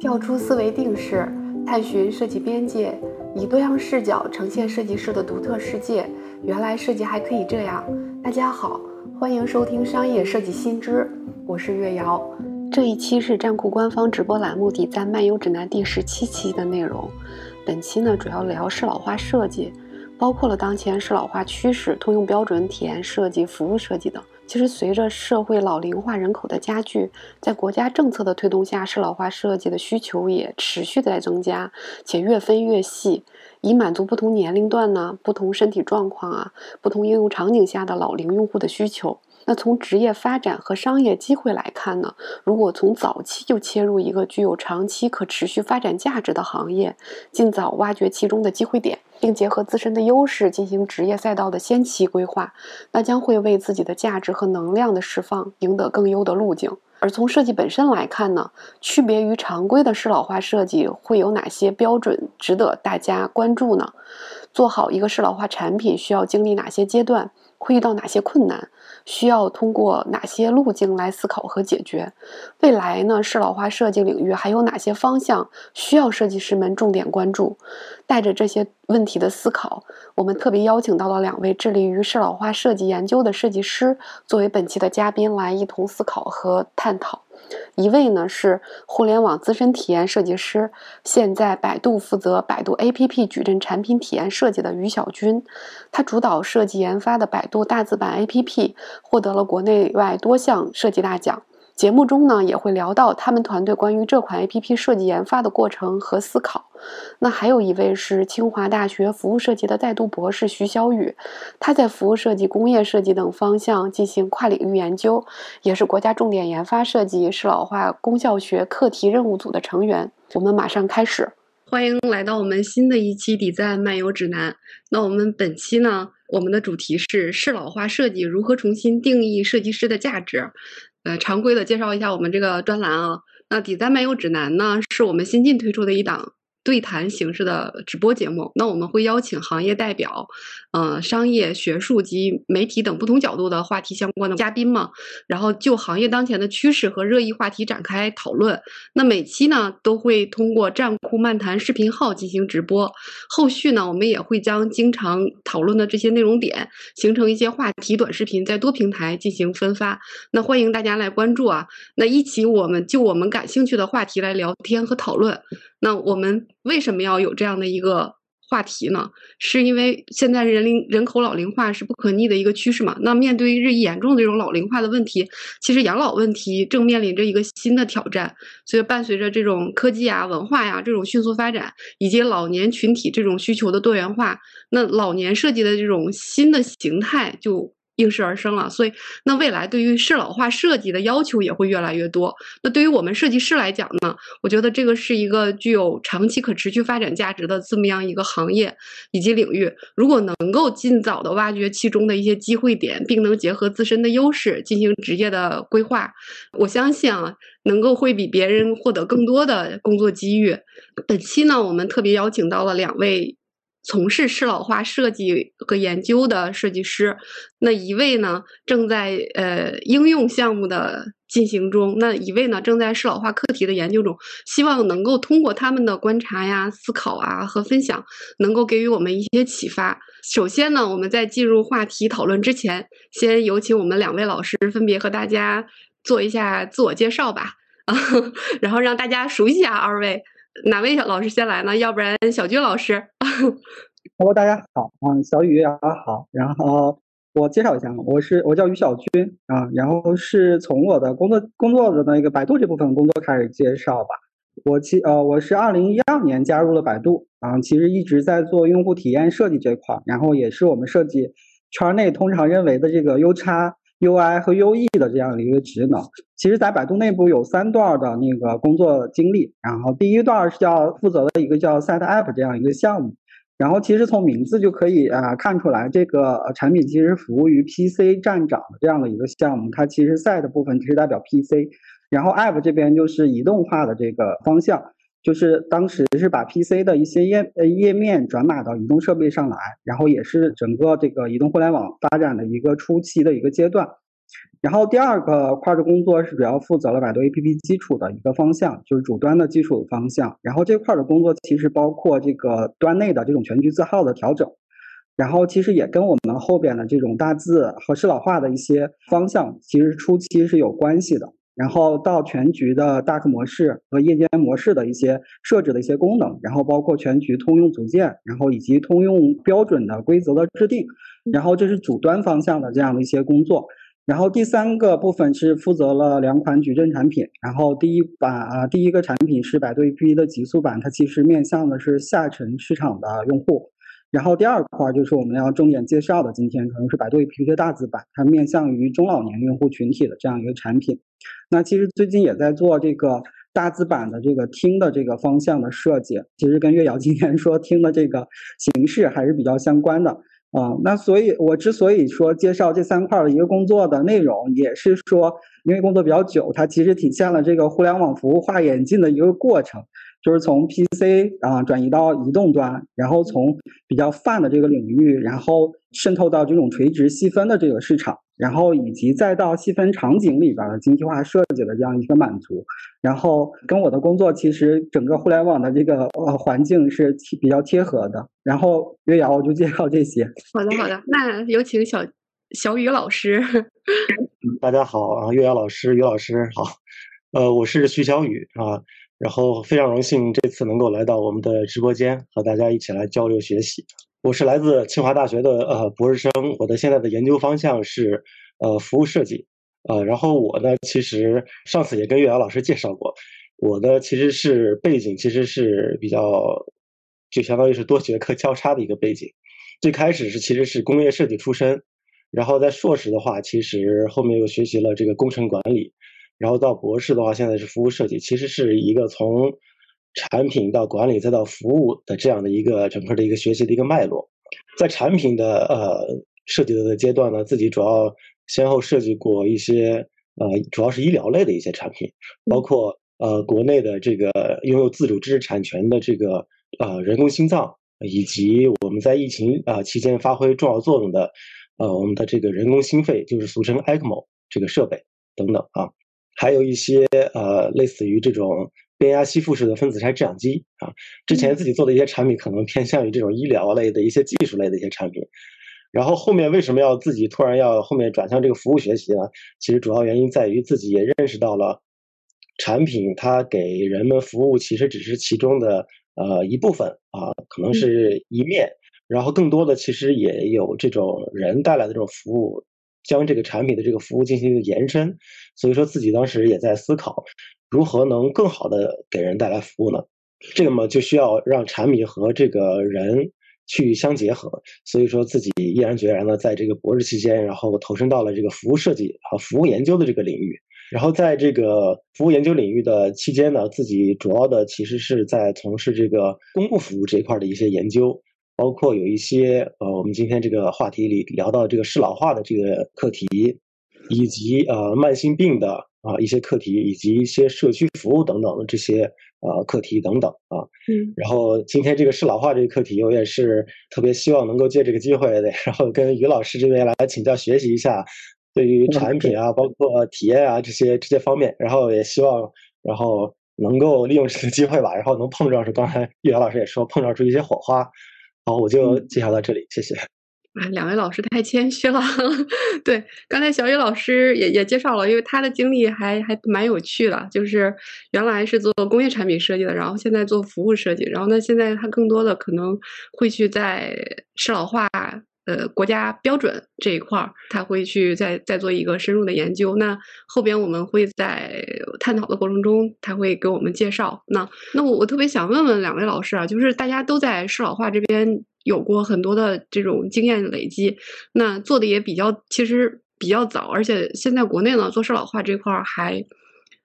跳出思维定式，探寻设计边界，以多样视角呈现设计师的独特世界。原来设计还可以这样。大家好，欢迎收听商业设计新知，我是月瑶。这一期是站酷官方直播栏目《底赞漫游指南》第十七期的内容。本期呢，主要聊适老化设计，包括了当前适老化趋势、通用标准、体验设计、服务设计等。其实，随着社会老龄化人口的加剧，在国家政策的推动下，适老化设计的需求也持续在增加，且越分越细，以满足不同年龄段呢、不同身体状况啊、不同应用场景下的老龄用户的需求。那从职业发展和商业机会来看呢，如果从早期就切入一个具有长期可持续发展价值的行业，尽早挖掘其中的机会点，并结合自身的优势进行职业赛道的先期规划，那将会为自己的价值和能量的释放赢得更优的路径。而从设计本身来看呢，区别于常规的适老化设计会有哪些标准值得大家关注呢？做好一个适老化产品需要经历哪些阶段？会遇到哪些困难？需要通过哪些路径来思考和解决？未来呢？适老化设计领域还有哪些方向需要设计师们重点关注？带着这些问题的思考，我们特别邀请到了两位致力于适老化设计研究的设计师，作为本期的嘉宾来一同思考和探讨。一位呢是互联网资深体验设计师，现在百度负责百度 APP 矩阵产品体验设计的于小军，他主导设计研发的百度大字版 APP 获得了国内外多项设计大奖。节目中呢，也会聊到他们团队关于这款 APP 设计研发的过程和思考。那还有一位是清华大学服务设计的在读博士徐小雨，他在服务设计、工业设计等方向进行跨领域研究，也是国家重点研发设计适老化功效学课题任务组的成员。我们马上开始，欢迎来到我们新的一期底赞漫游指南。那我们本期呢，我们的主题是适老化设计如何重新定义设计师的价值。呃，常规的介绍一下我们这个专栏啊。那底赞漫游指南呢，是我们新近推出的一档。对谈形式的直播节目，那我们会邀请行业代表，嗯，商业、学术及媒体等不同角度的话题相关的嘉宾嘛，然后就行业当前的趋势和热议话题展开讨论。那每期呢都会通过站酷漫谈视频号进行直播，后续呢我们也会将经常讨论的这些内容点形成一些话题短视频，在多平台进行分发。那欢迎大家来关注啊，那一起我们就我们感兴趣的话题来聊天和讨论。那我们为什么要有这样的一个话题呢？是因为现在人龄人口老龄化是不可逆的一个趋势嘛？那面对日益严重的这种老龄化的问题，其实养老问题正面临着一个新的挑战。所以伴随着这种科技啊、文化呀这种迅速发展，以及老年群体这种需求的多元化，那老年设计的这种新的形态就。应势而生了，所以那未来对于适老化设计的要求也会越来越多。那对于我们设计师来讲呢，我觉得这个是一个具有长期可持续发展价值的这么样一个行业以及领域。如果能够尽早的挖掘其中的一些机会点，并能结合自身的优势进行职业的规划，我相信啊，能够会比别人获得更多的工作机遇。本期呢，我们特别邀请到了两位。从事适老化设计和研究的设计师，那一位呢正在呃应用项目的进行中，那一位呢正在适老化课题的研究中，希望能够通过他们的观察呀、思考啊和分享，能够给予我们一些启发。首先呢，我们在进入话题讨论之前，先有请我们两位老师分别和大家做一下自我介绍吧，啊，然后让大家熟悉一下二位。哪位小老师先来呢？要不然小军老师。Hello，大家好，嗯，小雨啊好。然后我介绍一下，我是我叫于小军啊。然后是从我的工作工作的那个百度这部分工作开始介绍吧。我其呃我是二零一二年加入了百度啊，其实一直在做用户体验设计这块，然后也是我们设计圈内通常认为的这个 U 差。UI 和 UE 的这样的一个职能，其实，在百度内部有三段的那个工作经历。然后第一段是叫负责的一个叫 Set App 这样一个项目。然后其实从名字就可以啊看出来，这个产品其实服务于 PC 站长的这样的一个项目。它其实 Set 部分其实代表 PC，然后 App 这边就是移动化的这个方向。就是当时是把 PC 的一些页呃页面转码到移动设备上来，然后也是整个这个移动互联网发展的一个初期的一个阶段。然后第二个块的工作是主要负责了百度 APP 基础的一个方向，就是主端的基础方向。然后这块的工作其实包括这个端内的这种全局字号的调整，然后其实也跟我们后边的这种大字和适老化的一些方向，其实初期是有关系的。然后到全局的大 k 模式和夜间模式的一些设置的一些功能，然后包括全局通用组件，然后以及通用标准的规则的制定，然后这是主端方向的这样的一些工作。然后第三个部分是负责了两款矩阵产品。然后第一版啊，第一个产品是百度 APP 的极速版，它其实面向的是下沉市场的用户。然后第二块就是我们要重点介绍的，今天可能是百度 APP 的大字版，它面向于中老年用户群体的这样一个产品。那其实最近也在做这个大字版的这个听的这个方向的设计，其实跟月瑶今天说听的这个形式还是比较相关的啊。那所以，我之所以说介绍这三块的一个工作的内容，也是说，因为工作比较久，它其实体现了这个互联网服务化演进的一个过程。就是从 PC 啊转移到移动端，然后从比较泛的这个领域，然后渗透到这种垂直细分的这个市场，然后以及再到细分场景里边的精细化设计的这样一个满足，然后跟我的工作其实整个互联网的这个呃环境是比较贴合的。然后月瑶我就介绍这些。好的好的，那有请小小雨老师。大家好啊，月瑶老师，于老师好。呃，我是徐小雨啊。然后非常荣幸这次能够来到我们的直播间，和大家一起来交流学习。我是来自清华大学的呃博士生，我的现在的研究方向是呃服务设计。呃，然后我呢，其实上次也跟岳阳老师介绍过，我呢其实是背景其实是比较，就相当于是多学科交叉的一个背景。最开始是其实是工业设计出身，然后在硕士的话，其实后面又学习了这个工程管理。然后到博士的话，现在是服务设计，其实是一个从产品到管理再到服务的这样的一个整个的一个学习的一个脉络。在产品的呃设计的阶段呢，自己主要先后设计过一些呃主要是医疗类的一些产品，包括呃国内的这个拥有自主知识产权的这个呃人工心脏，以及我们在疫情啊期间发挥重要作用的呃我们的这个人工心肺，就是俗称 ECMO 这个设备等等啊。还有一些呃，类似于这种变压吸附式的分子筛制氧机啊，之前自己做的一些产品可能偏向于这种医疗类的一些技术类的一些产品，然后后面为什么要自己突然要后面转向这个服务学习呢？其实主要原因在于自己也认识到了，产品它给人们服务其实只是其中的呃一部分啊，可能是一面，然后更多的其实也有这种人带来的这种服务。将这个产品的这个服务进行一个延伸，所以说自己当时也在思考，如何能更好的给人带来服务呢？这个嘛就需要让产品和这个人去相结合，所以说自己毅然决然的在这个博士期间，然后投身到了这个服务设计和服务研究的这个领域。然后在这个服务研究领域的期间呢，自己主要的其实是在从事这个公共服务这一块的一些研究。包括有一些呃，我们今天这个话题里聊到这个适老化的这个课题，以及呃慢性病的啊一些课题，以及一些社区服务等等的这些呃课题等等啊。嗯。然后今天这个适老化这个课题，我也是特别希望能够借这个机会，然后跟于老师这边来请教学习一下，对于产品啊，包括体验啊这些这些方面，然后也希望然后能够利用这个机会吧，然后能碰撞出刚才玉瑶老师也说碰撞出一些火花。好，我就介绍到这里，谢谢。啊，两位老师太谦虚了。对，刚才小雨老师也也介绍了，因为他的经历还还蛮有趣的，就是原来是做工业产品设计的，然后现在做服务设计，然后呢，现在他更多的可能会去在适老化呃国家标准这一块儿，他会去再再做一个深入的研究。那后边我们会在探讨的过程中，他会给我们介绍。那那我我特别想问问两位老师啊，就是大家都在适老化这边。有过很多的这种经验累积，那做的也比较，其实比较早，而且现在国内呢做适老化这块儿还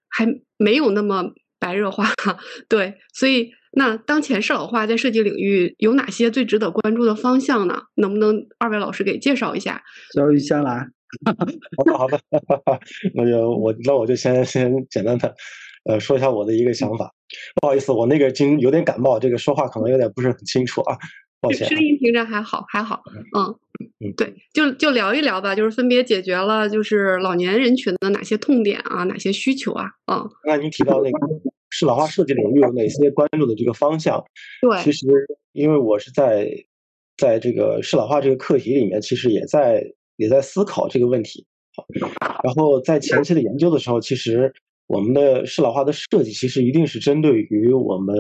还没有那么白热化，对，所以那当前适老化在设计领域有哪些最值得关注的方向呢？能不能二位老师给介绍一下？小雨先来，好 的好的，那就我那我就先先简单的呃说一下我的一个想法，不好意思，我那个今有点感冒，这个说话可能有点不是很清楚啊。抱歉。声音听着还好，还好。嗯嗯，对，就就聊一聊吧，就是分别解决了就是老年人群的哪些痛点啊，哪些需求啊？嗯。刚才您提到那个适老化设计领域有哪些关注的这个方向？对，其实因为我是在在这个适老化这个课题里面，其实也在也在思考这个问题。然后在前期的研究的时候，其实我们的适老化的设计其实一定是针对于我们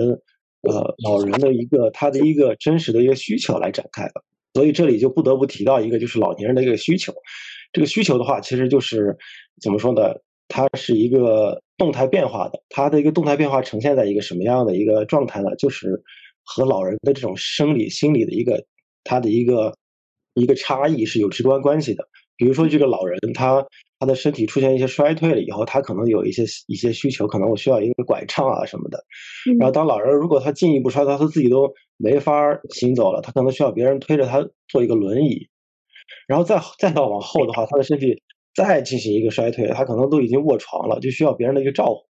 呃老人的一个他的一个真实的一个需求来展开的。所以这里就不得不提到一个，就是老年人的一个需求。这个需求的话，其实就是怎么说呢？它是一个动态变化的，它的一个动态变化呈现在一个什么样的一个状态呢？就是和老人的这种生理、心理的一个它的一个一个差异是有直观关系的。比如说，这个老人他他的身体出现一些衰退了以后，他可能有一些一些需求，可能我需要一个拐杖啊什么的。然后，当老人如果他进一步衰退，他自己都没法行走了，他可能需要别人推着他坐一个轮椅。然后再再到往后的话，他的身体再进行一个衰退，他可能都已经卧床了，就需要别人的一个照顾。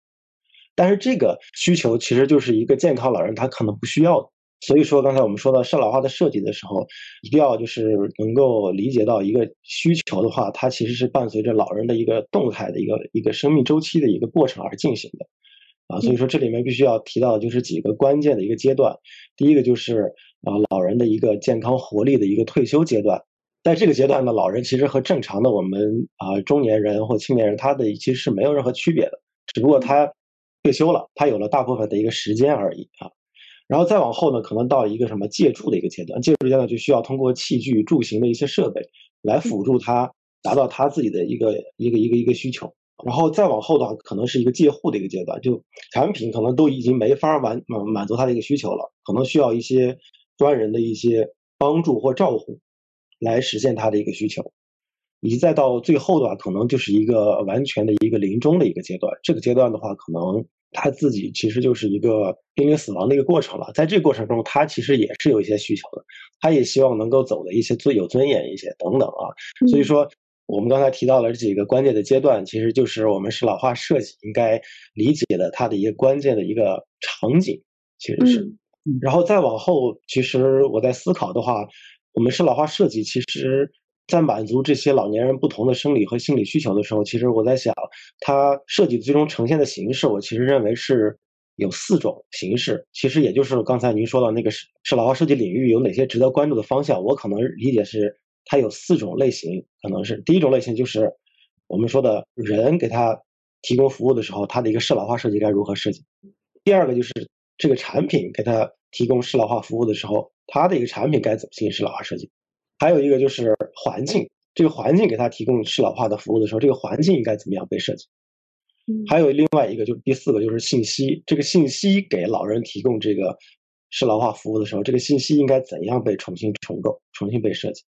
但是这个需求其实就是一个健康老人他可能不需要的。所以说，刚才我们说到适老化的设计的时候，一定要就是能够理解到一个需求的话，它其实是伴随着老人的一个动态的一个一个生命周期的一个过程而进行的，啊，所以说这里面必须要提到就是几个关键的一个阶段，第一个就是啊老人的一个健康活力的一个退休阶段，在这个阶段呢，老人其实和正常的我们啊中年人或青年人，他的其实是没有任何区别的，只不过他退休了，他有了大部分的一个时间而已啊。然后再往后呢，可能到一个什么借助的一个阶段，借助阶段就需要通过器具、助行的一些设备来辅助他达到他自己的一个一个一个一个需求。然后再往后的话，可能是一个借护的一个阶段，就产品可能都已经没法完满满足他的一个需求了，可能需要一些专人的一些帮助或照护来实现他的一个需求。以及再到最后的话，可能就是一个完全的一个临终的一个阶段。这个阶段的话，可能。他自己其实就是一个濒临死亡的一个过程了，在这个过程中，他其实也是有一些需求的，他也希望能够走的一些最有尊严一些等等啊。所以说，我们刚才提到了这几个关键的阶段，其实就是我们是老化设计应该理解的它的一个关键的一个场景，其实是。然后再往后，其实我在思考的话，我们适老化设计其实。在满足这些老年人不同的生理和心理需求的时候，其实我在想，它设计最终呈现的形式，我其实认为是有四种形式。其实也就是刚才您说的那个是是老化设计领域有哪些值得关注的方向，我可能理解是它有四种类型，可能是第一种类型就是我们说的人给他提供服务的时候，他的一个适老化设计该如何设计；第二个就是这个产品给他提供适老化服务的时候，它的一个产品该怎么进行适老化设计。还有一个就是环境，这个环境给它提供适老化的服务的时候，这个环境应该怎么样被设计？还有另外一个就是第四个就是信息，这个信息给老人提供这个适老化服务的时候，这个信息应该怎样被重新重构、重新被设计？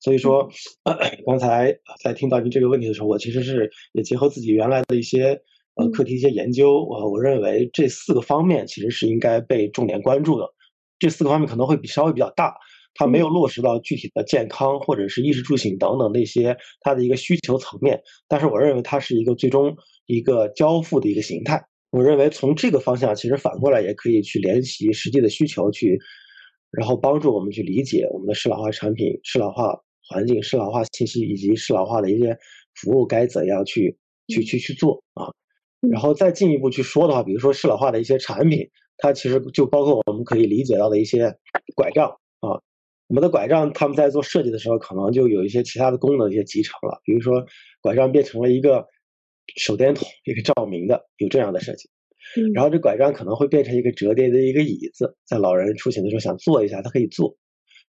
所以说，刚才在听到您这个问题的时候，我其实是也结合自己原来的一些呃课题一些研究，我我认为这四个方面其实是应该被重点关注的。这四个方面可能会比稍微比较大。它没有落实到具体的健康或者是衣食住行等等那些它的一个需求层面，但是我认为它是一个最终一个交付的一个形态。我认为从这个方向，其实反过来也可以去联系实际的需求去，然后帮助我们去理解我们的适老化产品、适老化环境、适老化信息以及适老化的一些服务该怎样去去去去做啊。然后再进一步去说的话，比如说适老化的一些产品，它其实就包括我们可以理解到的一些拐杖啊。我们的拐杖，他们在做设计的时候，可能就有一些其他的功能一些集成了，比如说拐杖变成了一个手电筒，一个照明的，有这样的设计。然后这拐杖可能会变成一个折叠的一个椅子，在老人出行的时候想坐一下，他可以坐；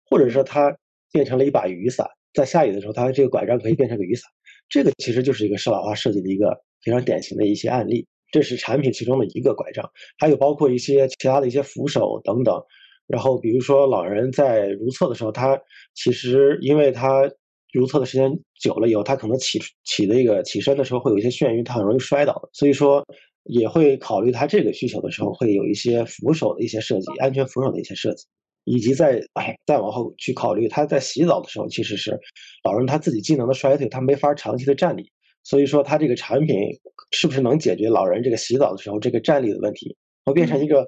或者说它变成了一把雨伞，在下雨的时候，它这个拐杖可以变成个雨伞。这个其实就是一个适老化设计的一个非常典型的一些案例。这是产品其中的一个拐杖，还有包括一些其他的一些扶手等等。然后，比如说老人在如厕的时候，他其实因为他如厕的时间久了以后，他可能起起的一个起身的时候会有一些眩晕，他很容易摔倒，所以说也会考虑他这个需求的时候，会有一些扶手的一些设计，安全扶手的一些设计，以及在再往后去考虑他在洗澡的时候，其实是老人他自己机能的衰退，他没法长期的站立，所以说它这个产品是不是能解决老人这个洗澡的时候这个站立的问题，会变成一个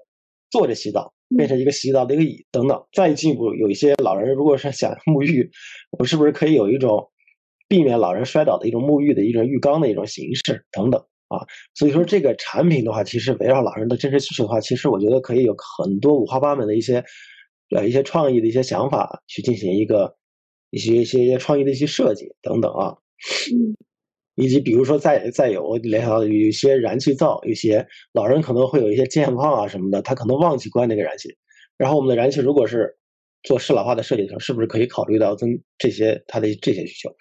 坐着洗澡。变成一个洗澡的一个椅等等。再进一步，有一些老人如果是想沐浴，我是不是可以有一种避免老人摔倒的一种沐浴的一种浴缸的一种形式等等啊？所以说这个产品的话，其实围绕老人的真实需求的话，其实我觉得可以有很多五花八门的一些呃一些创意的一些想法去进行一个一些一些创意的一些设计等等啊。嗯。以及比如说再再有联想到有一些燃气灶，有些老人可能会有一些健忘啊什么的，他可能忘记关那个燃气。然后我们的燃气如果是做适老化的设计的时候，是不是可以考虑到增这些他的这些需求，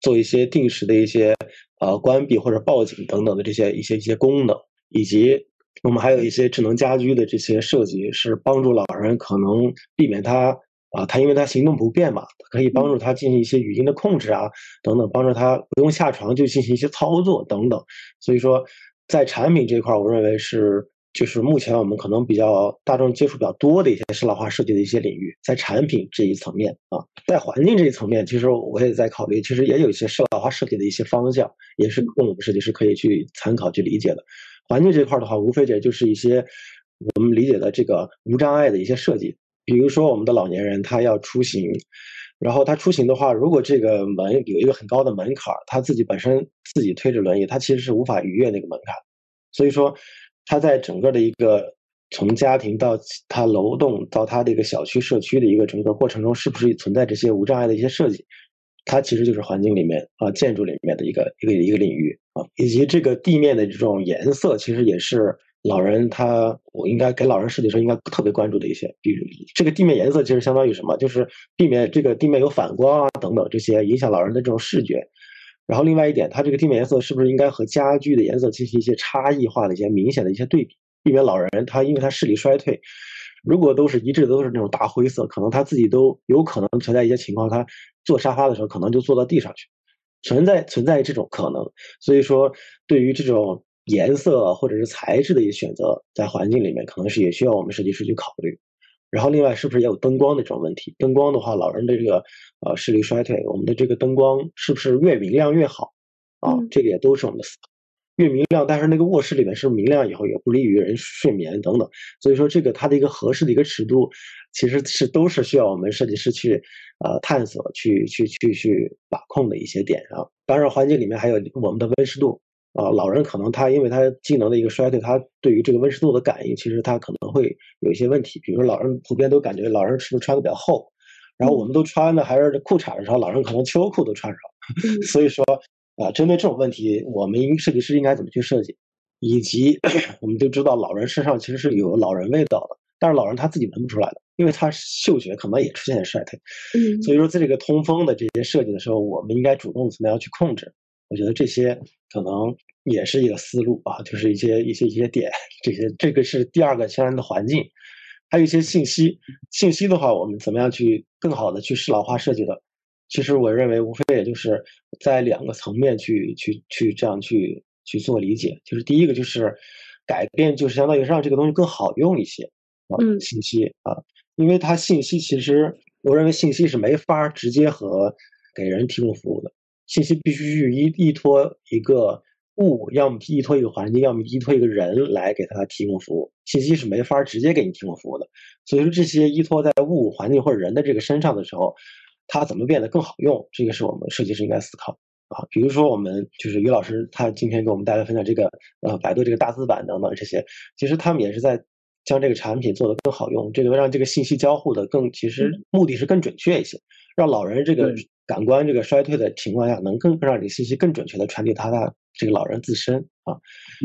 做一些定时的一些呃关闭或者报警等等的这些一些一些功能，以及我们还有一些智能家居的这些设计，是帮助老人可能避免他。啊，他因为他行动不便嘛，可以帮助他进行一些语音的控制啊，等等，帮助他不用下床就进行一些操作等等。所以说，在产品这块儿，我认为是就是目前我们可能比较大众接触比较多的一些适老化设计的一些领域，在产品这一层面啊，在环境这一层面，其实我也在考虑，其实也有一些适老化设计的一些方向，也是供我们设计师可以去参考去理解的。环境这块的话，无非也就是一些我们理解的这个无障碍的一些设计。比如说，我们的老年人他要出行，然后他出行的话，如果这个门有一个很高的门槛他自己本身自己推着轮椅，他其实是无法逾越那个门槛。所以说，他在整个的一个从家庭到他楼栋到他的一个小区社区的一个整个过程中，是不是存在这些无障碍的一些设计？它其实就是环境里面啊，建筑里面的一个一个一个领域啊，以及这个地面的这种颜色，其实也是。老人他，我应该给老人设计时候应该特别关注的一些，比如这个地面颜色其实相当于什么？就是避免这个地面有反光啊等等这些影响老人的这种视觉。然后另外一点，它这个地面颜色是不是应该和家具的颜色进行一些差异化的一些明显的一些对比，避免老人他因为他视力衰退，如果都是一致都是那种大灰色，可能他自己都有可能存在一些情况，他坐沙发的时候可能就坐到地上去，存在存在这种可能。所以说，对于这种。颜色或者是材质的一些选择，在环境里面可能是也需要我们设计师去考虑。然后另外是不是也有灯光的这种问题？灯光的话，老人的这个呃视力衰退，我们的这个灯光是不是越明亮越好？啊，这个也都是我们的思考。越明亮，但是那个卧室里面是明亮以后也不利于人睡眠等等。所以说这个它的一个合适的一个尺度，其实是都是需要我们设计师去呃探索、去去去去把控的一些点啊。当然环境里面还有我们的温湿度。啊，老人可能他因为他机能的一个衰退，他对于这个温湿度的感应，其实他可能会有一些问题。比如说，老人普遍都感觉老人是不是穿的比较厚，然后我们都穿的还是裤衩的时候，老人可能秋裤都穿上。所以说，啊，针对这种问题，我们设计师应该怎么去设计？以及 我们都知道，老人身上其实是有老人味道的，但是老人他自己闻不出来的，因为他嗅觉可能也出现衰退。嗯，所以说，在这个通风的这些设计的时候，我们应该主动怎么样去控制？我觉得这些可能也是一个思路啊，就是一些一些一些点，这些这个是第二个相应的环境，还有一些信息。信息的话，我们怎么样去更好的去适老化设计的？其实我认为无非也就是在两个层面去去去这样去去做理解。就是第一个就是改变，就是相当于让这个东西更好用一些啊，信息啊，因为它信息其实我认为信息是没法直接和给人提供服务的。信息必须是依依托一个物，要么依托一个环境，要么依托一个人来给他提供服务。信息是没法直接给你提供服务的。所以说，这些依托在物、环境或者人的这个身上的时候，它怎么变得更好用？这个是我们设计师应该思考啊。比如说，我们就是于老师，他今天给我们带来分享这个呃百度这个大字版等等这些，其实他们也是在将这个产品做得更好用，这个让这个信息交互的更，其实目的是更准确一些，让老人这个。感官这个衰退的情况下，能更让这个信息更准确的传递他的这个老人自身啊，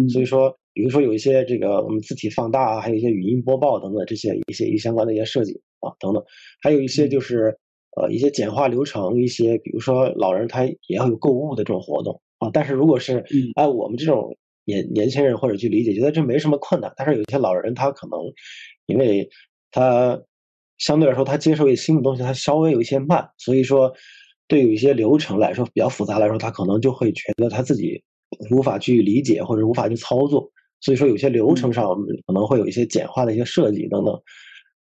所以说，比如说有一些这个我们字体放大啊，还有一些语音播报等等这些一些一相关的一些设计啊等等，还有一些就是呃一些简化流程，一些比如说老人他也要有购物的这种活动啊，但是如果是按我们这种年年轻人或者去理解，觉得这没什么困难，但是有一些老人他可能因为他相对来说他接受一些新的东西，他稍微有一些慢，所以说。对有一些流程来说比较复杂来说，他可能就会觉得他自己无法去理解或者无法去操作，所以说有些流程上可能会有一些简化的一些设计等等，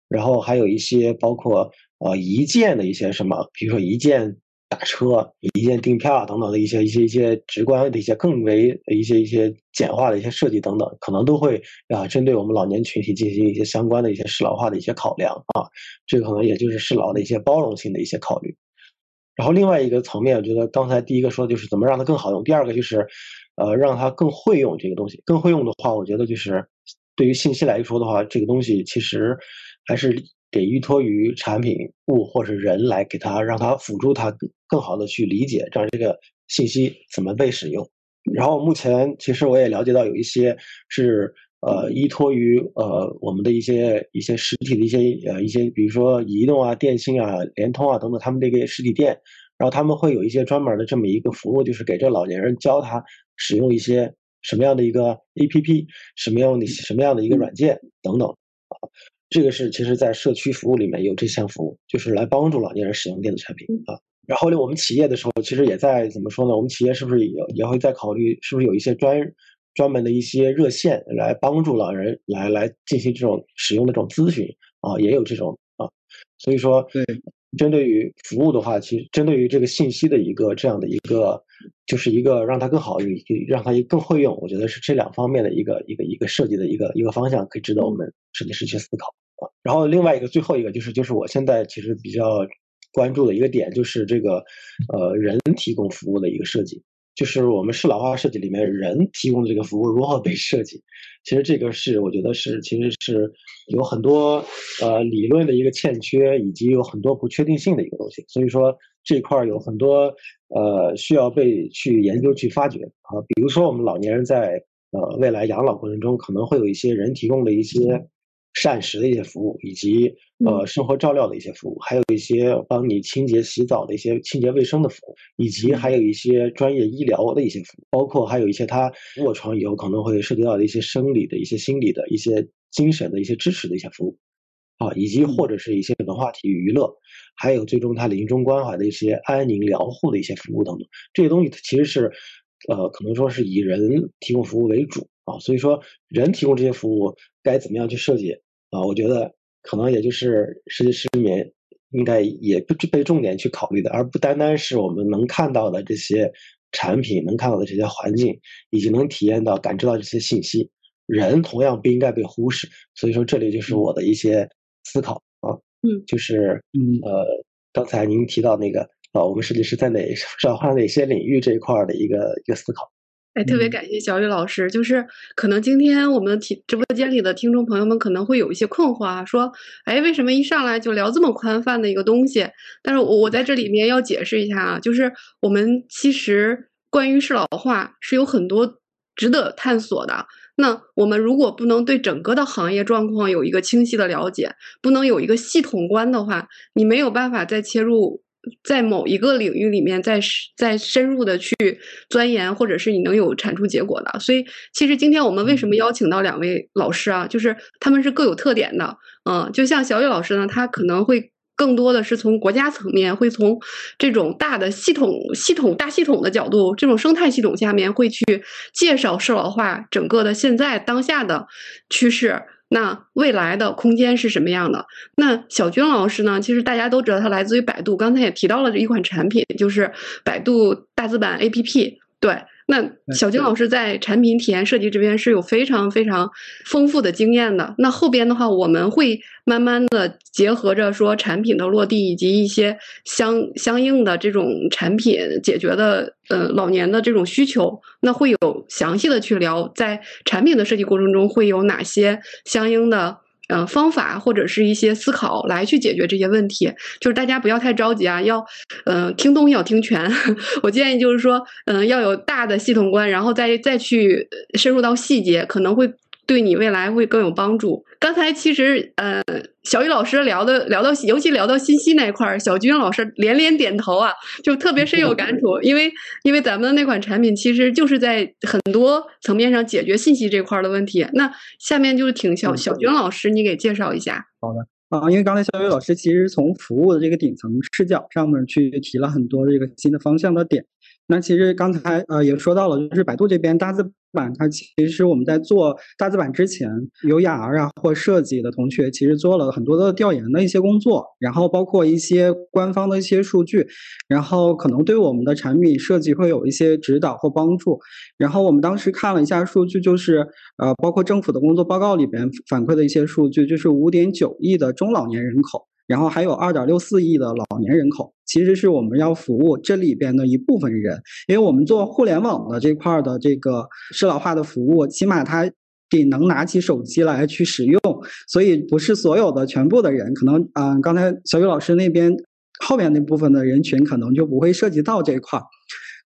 然后还有一些包括呃一键的一些什么，比如说一键打车、一键订票啊等等的一些一些一些直观的一些更为一些一些简化的一些设计等等，可能都会啊针对我们老年群体进行一些相关的一些适老化的一些考量啊，这个可能也就是适老的一些包容性的一些考虑。然后另外一个层面，我觉得刚才第一个说的就是怎么让它更好用，第二个就是呃让它更会用这个东西。更会用的话，我觉得就是对于信息来说的话，这个东西其实还是。得依托于产品物或者人来给他，让他辅助他更好的去理解，这样这个信息怎么被使用。然后目前其实我也了解到有一些是呃依托于呃我们的一些一些实体的一些呃一些，比如说移动啊、电信啊、联通啊等等，他们这个实体店，然后他们会有一些专门的这么一个服务，就是给这老年人教他使用一些什么样的一个 APP，什么样的什么样的一个软件等等啊。这个是其实，在社区服务里面有这项服务，就是来帮助老年人使用电子产品啊。然后呢，我们企业的时候，其实也在怎么说呢？我们企业是不是也也会在考虑，是不是有一些专专门的一些热线来帮助老人来来进行这种使用的这种咨询啊？也有这种啊。所以说，对，针对于服务的话，其实针对于这个信息的一个这样的一个，就是一个让它更好，让它更会用。我觉得是这两方面的一个一个一个设计的一个一个方向，可以值得我们设计师去思考。啊，然后另外一个最后一个就是就是我现在其实比较关注的一个点就是这个，呃，人提供服务的一个设计，就是我们适老化设计里面人提供的这个服务如何被设计，其实这个是我觉得是其实是有很多呃理论的一个欠缺，以及有很多不确定性的一个东西，所以说这块儿有很多呃需要被去研究去发掘啊，比如说我们老年人在呃未来养老过程中可能会有一些人提供的一些。膳食的一些服务，以及呃生活照料的一些服务，还有一些帮你清洁洗澡的一些清洁卫生的服务，以及还有一些专业医疗的一些服务，包括还有一些他卧床以后可能会涉及到的一些生理的一些、心理的一些、精神的一些支持的一些服务，啊，以及或者是一些文化体育娱乐，还有最终他临终关怀的一些安宁疗护的一些服务等等，这些东西其实是呃可能说是以人提供服务为主啊，所以说人提供这些服务该怎么样去设计？啊，我觉得可能也就是设计师里面应该也不被重点去考虑的，而不单单是我们能看到的这些产品，能看到的这些环境，以及能体验到、感知到这些信息，人同样不应该被忽视。所以说，这里就是我的一些思考啊，嗯，就是嗯呃，刚才您提到那个啊，我们设计师在哪转换哪些领域这一块的一个一个思考。哎，特别感谢小雨老师。就是可能今天我们听直播间里的听众朋友们可能会有一些困惑啊，说，哎，为什么一上来就聊这么宽泛的一个东西？但是我我在这里面要解释一下啊，就是我们其实关于适老化是有很多值得探索的。那我们如果不能对整个的行业状况有一个清晰的了解，不能有一个系统观的话，你没有办法再切入。在某一个领域里面，再再深入的去钻研，或者是你能有产出结果的。所以，其实今天我们为什么邀请到两位老师啊？就是他们是各有特点的。嗯，就像小雨老师呢，他可能会更多的是从国家层面，会从这种大的系统、系统大系统的角度，这种生态系统下面会去介绍社老化整个的现在当下的趋势。那未来的空间是什么样的？那小军老师呢？其实大家都知道，他来自于百度。刚才也提到了这一款产品，就是百度大字版 APP。对。那小金老师在产品体验设计这边是有非常非常丰富的经验的。那后边的话，我们会慢慢的结合着说产品的落地以及一些相相应的这种产品解决的呃老年的这种需求，那会有详细的去聊在产品的设计过程中会有哪些相应的。呃，方法或者是一些思考来去解决这些问题，就是大家不要太着急啊，要呃听东西要听全。我建议就是说，嗯要有大的系统观，然后再再去深入到细节，可能会。对你未来会更有帮助。刚才其实，呃，小雨老师聊的聊到，尤其聊到信息那块儿，小军老师连连点头啊，就特别深有感触。因为，因为咱们的那款产品其实就是在很多层面上解决信息这块的问题。那下面就是请小小军老师你给介绍一下。好的啊，因为刚才小雨老师其实从服务的这个顶层视角上面去提了很多这个新的方向的点。那其实刚才呃也说到了，就是百度这边大字版，它其实我们在做大字版之前，有雅儿啊或设计的同学，其实做了很多的调研的一些工作，然后包括一些官方的一些数据，然后可能对我们的产品设计会有一些指导或帮助。然后我们当时看了一下数据，就是呃包括政府的工作报告里边反馈的一些数据，就是五点九亿的中老年人口。然后还有二点六四亿的老年人口，其实是我们要服务这里边的一部分人，因为我们做互联网的这块的这个适老化的服务，起码他得能拿起手机来去使用，所以不是所有的全部的人，可能嗯，刚才小雨老师那边后面那部分的人群可能就不会涉及到这块。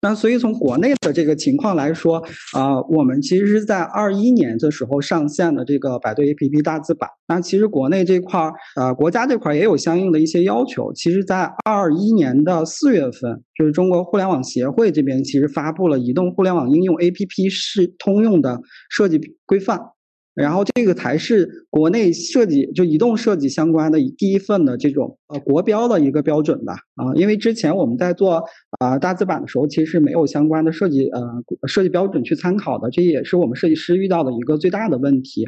那所以从国内的这个情况来说，啊，我们其实是在二一年的时候上线的这个百度 APP 大字版。那其实国内这块儿，呃，国家这块儿也有相应的一些要求。其实，在二一年的四月份，就是中国互联网协会这边其实发布了移动互联网应用 APP 是通用的设计规范。然后这个才是国内设计就移动设计相关的第一份的这种呃国标的一个标准吧啊，因为之前我们在做啊大字版的时候，其实是没有相关的设计呃设计标准去参考的，这也是我们设计师遇到的一个最大的问题。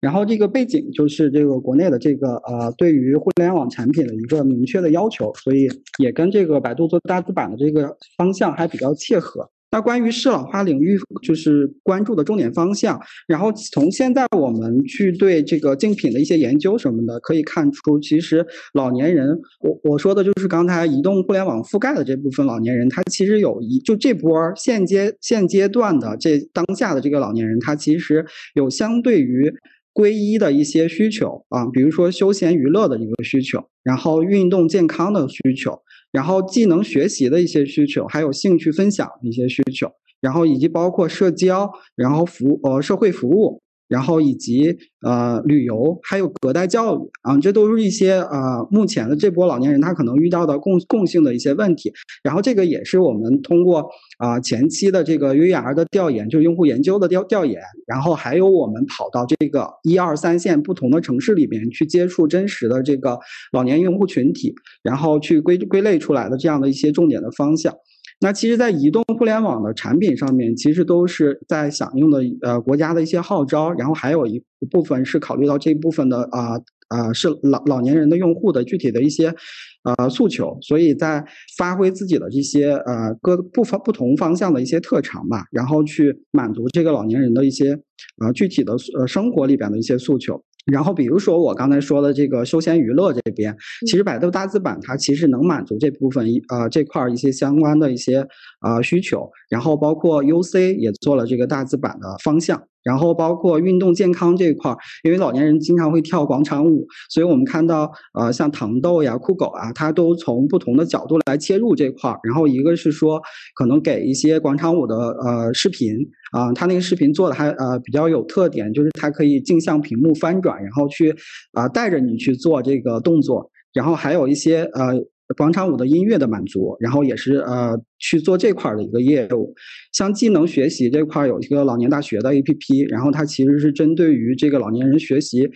然后这个背景就是这个国内的这个呃对于互联网产品的一个明确的要求，所以也跟这个百度做大字版的这个方向还比较切合。那关于适老化领域，就是关注的重点方向。然后从现在我们去对这个竞品的一些研究什么的，可以看出，其实老年人，我我说的就是刚才移动互联网覆盖的这部分老年人，他其实有一就这波现阶现阶段的这当下的这个老年人，他其实有相对于归一的一些需求啊，比如说休闲娱乐的一个需求，然后运动健康的需求。然后技能学习的一些需求，还有兴趣分享一些需求，然后以及包括社交，然后服呃社会服务。然后以及呃旅游，还有隔代教育啊，这都是一些呃目前的这波老年人他可能遇到的共共性的一些问题。然后这个也是我们通过啊前期的这个 UER 的调研，就是用户研究的调调研，然后还有我们跑到这个一二三线不同的城市里边去接触真实的这个老年用户群体，然后去归归类出来的这样的一些重点的方向。那其实，在移动互联网的产品上面，其实都是在响应的呃国家的一些号召，然后还有一部分是考虑到这部分的啊啊是老老年人的用户的具体的一些呃诉求，所以在发挥自己的这些呃各不方不同方向的一些特长吧，然后去满足这个老年人的一些呃具体的呃生活里边的一些诉求。然后，比如说我刚才说的这个休闲娱乐这边，其实百度大字版它其实能满足这部分一呃这块儿一些相关的一些啊需求，然后包括 UC 也做了这个大字版的方向。然后包括运动健康这块儿，因为老年人经常会跳广场舞，所以我们看到，呃，像糖豆呀、酷狗啊，它都从不同的角度来切入这块儿。然后一个是说，可能给一些广场舞的呃视频啊，它那个视频做的还呃比较有特点，就是它可以镜像屏幕翻转，然后去啊带着你去做这个动作。然后还有一些呃广场舞的音乐的满足，然后也是呃。去做这块的一个业务，像技能学习这块有一个老年大学的 APP，然后它其实是针对于这个老年人学习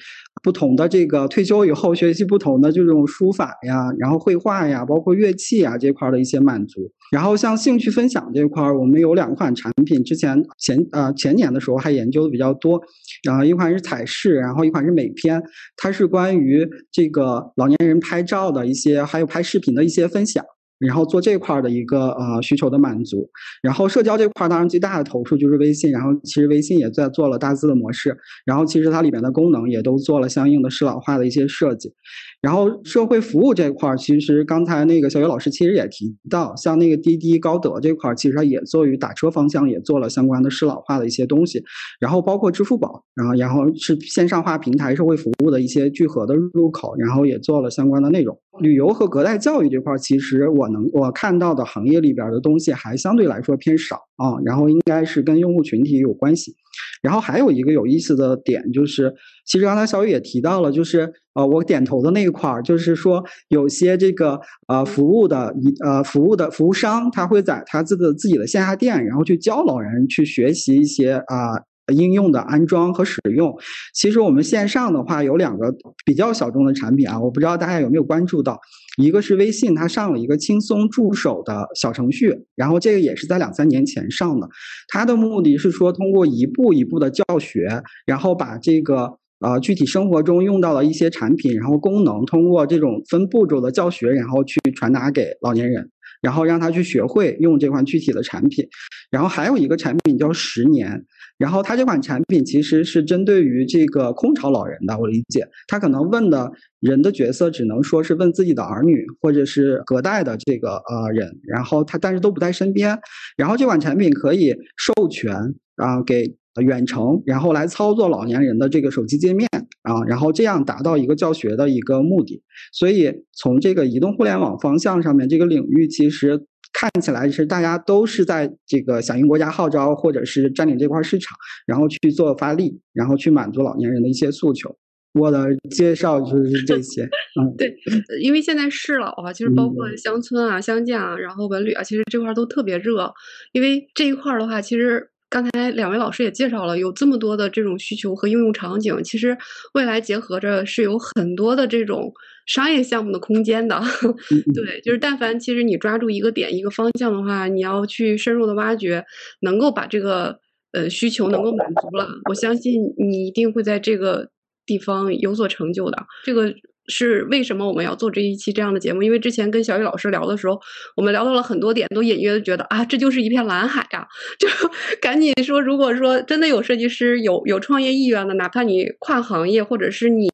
不同的这个退休以后学习不同的这种书法呀，然后绘画呀，包括乐器啊这块的一些满足。然后像兴趣分享这块，我们有两款产品，之前前呃前年的时候还研究的比较多，然后一款是彩视，然后一款是美篇，它是关于这个老年人拍照的一些，还有拍视频的一些分享。然后做这块的一个呃需求的满足，然后社交这块当然最大的投入就是微信，然后其实微信也在做了大字的模式，然后其实它里面的功能也都做了相应的适老化的一些设计。然后社会服务这块儿，其实刚才那个小雨老师其实也提到，像那个滴滴、高德这块儿，其实它也做于打车方向，也做了相关的适老化的一些东西。然后包括支付宝，然后然后是线上化平台社会服务的一些聚合的入口，然后也做了相关的内容。旅游和隔代教育这块儿，其实我能我看到的行业里边的东西还相对来说偏少啊。然后应该是跟用户群体有关系。然后还有一个有意思的点就是，其实刚才小雨也提到了，就是呃，我点头的那一块儿，就是说有些这个呃服务的一呃服务的服务商，他会在他自己的自己的线下店，然后去教老人去学习一些啊应用的安装和使用。其实我们线上的话有两个比较小众的产品啊，我不知道大家有没有关注到，一个是微信，它上了一个轻松助手的小程序，然后这个也是在两三年前上的，它的目的是说通过一步一步的教学，然后把这个。呃，具体生活中用到的一些产品，然后功能，通过这种分步骤的教学，然后去传达给老年人，然后让他去学会用这款具体的产品。然后还有一个产品叫十年，然后它这款产品其实是针对于这个空巢老人的。我理解，他可能问的人的角色只能说是问自己的儿女或者是隔代的这个呃人，然后他但是都不在身边。然后这款产品可以授权啊给。远程，然后来操作老年人的这个手机界面啊，然后这样达到一个教学的一个目的。所以从这个移动互联网方向上面，这个领域其实看起来是大家都是在这个响应国家号召，或者是占领这块市场，然后去做发力，然后去满足老年人的一些诉求。我的介绍就是这些。嗯，对，因为现在市老啊，其实包括乡村啊、乡建啊，然后文旅啊，其实这块都特别热。因为这一块的话，其实。刚才两位老师也介绍了，有这么多的这种需求和应用场景，其实未来结合着是有很多的这种商业项目的空间的。对，就是但凡其实你抓住一个点、一个方向的话，你要去深入的挖掘，能够把这个呃需求能够满足了，我相信你一定会在这个地方有所成就的。这个。是为什么我们要做这一期这样的节目？因为之前跟小雨老师聊的时候，我们聊到了很多点，都隐约的觉得啊，这就是一片蓝海啊！就赶紧说，如果说真的有设计师有有创业意愿的，哪怕你跨行业，或者是你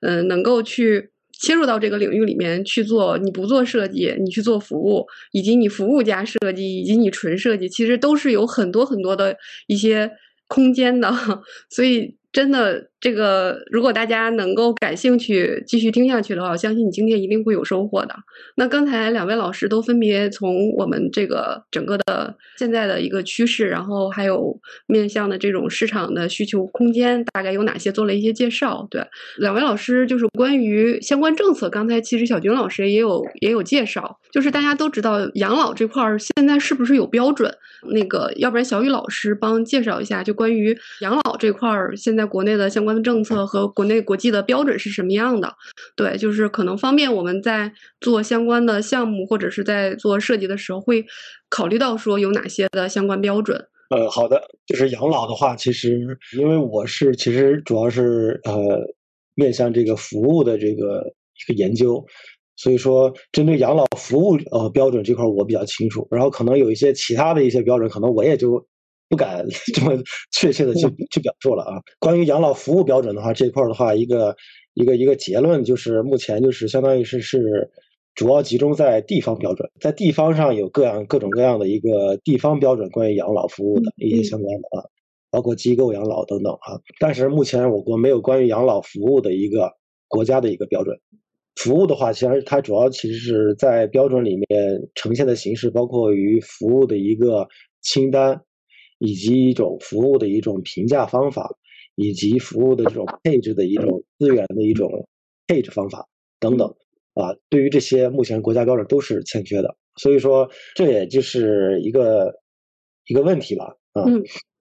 嗯能够去切入到这个领域里面去做，你不做设计，你去做服务，以及你服务加设计，以及你纯设计，其实都是有很多很多的一些空间的，所以。真的，这个如果大家能够感兴趣，继续听下去的话，我相信你今天一定会有收获的。那刚才两位老师都分别从我们这个整个的现在的一个趋势，然后还有面向的这种市场的需求空间，大概有哪些做了一些介绍。对，两位老师就是关于相关政策，刚才其实小军老师也有也有介绍，就是大家都知道养老这块儿现在是不是有标准？那个，要不然小雨老师帮介绍一下，就关于养老这块儿现在。国内的相关政策和国内国际的标准是什么样的？对，就是可能方便我们在做相关的项目或者是在做设计的时候，会考虑到说有哪些的相关标准。呃，好的，就是养老的话，其实因为我是其实主要是呃面向这个服务的这个一个研究，所以说针对养老服务呃标准这块我比较清楚，然后可能有一些其他的一些标准，可能我也就。不敢 这么确切的去去表述了啊。关于养老服务标准的话，这块儿的话，一个一个一个结论就是，目前就是相当于是是主要集中在地方标准，在地方上有各样各种各样的一个地方标准，关于养老服务的一些相关的啊，包括机构养老等等啊。但是目前我国没有关于养老服务的一个国家的一个标准。服务的话，其实它主要其实是在标准里面呈现的形式，包括于服务的一个清单。以及一种服务的一种评价方法，以及服务的这种配置的一种资源的一种配置方法等等啊，对于这些目前国家标准都是欠缺的，所以说这也就是一个一个问题吧啊。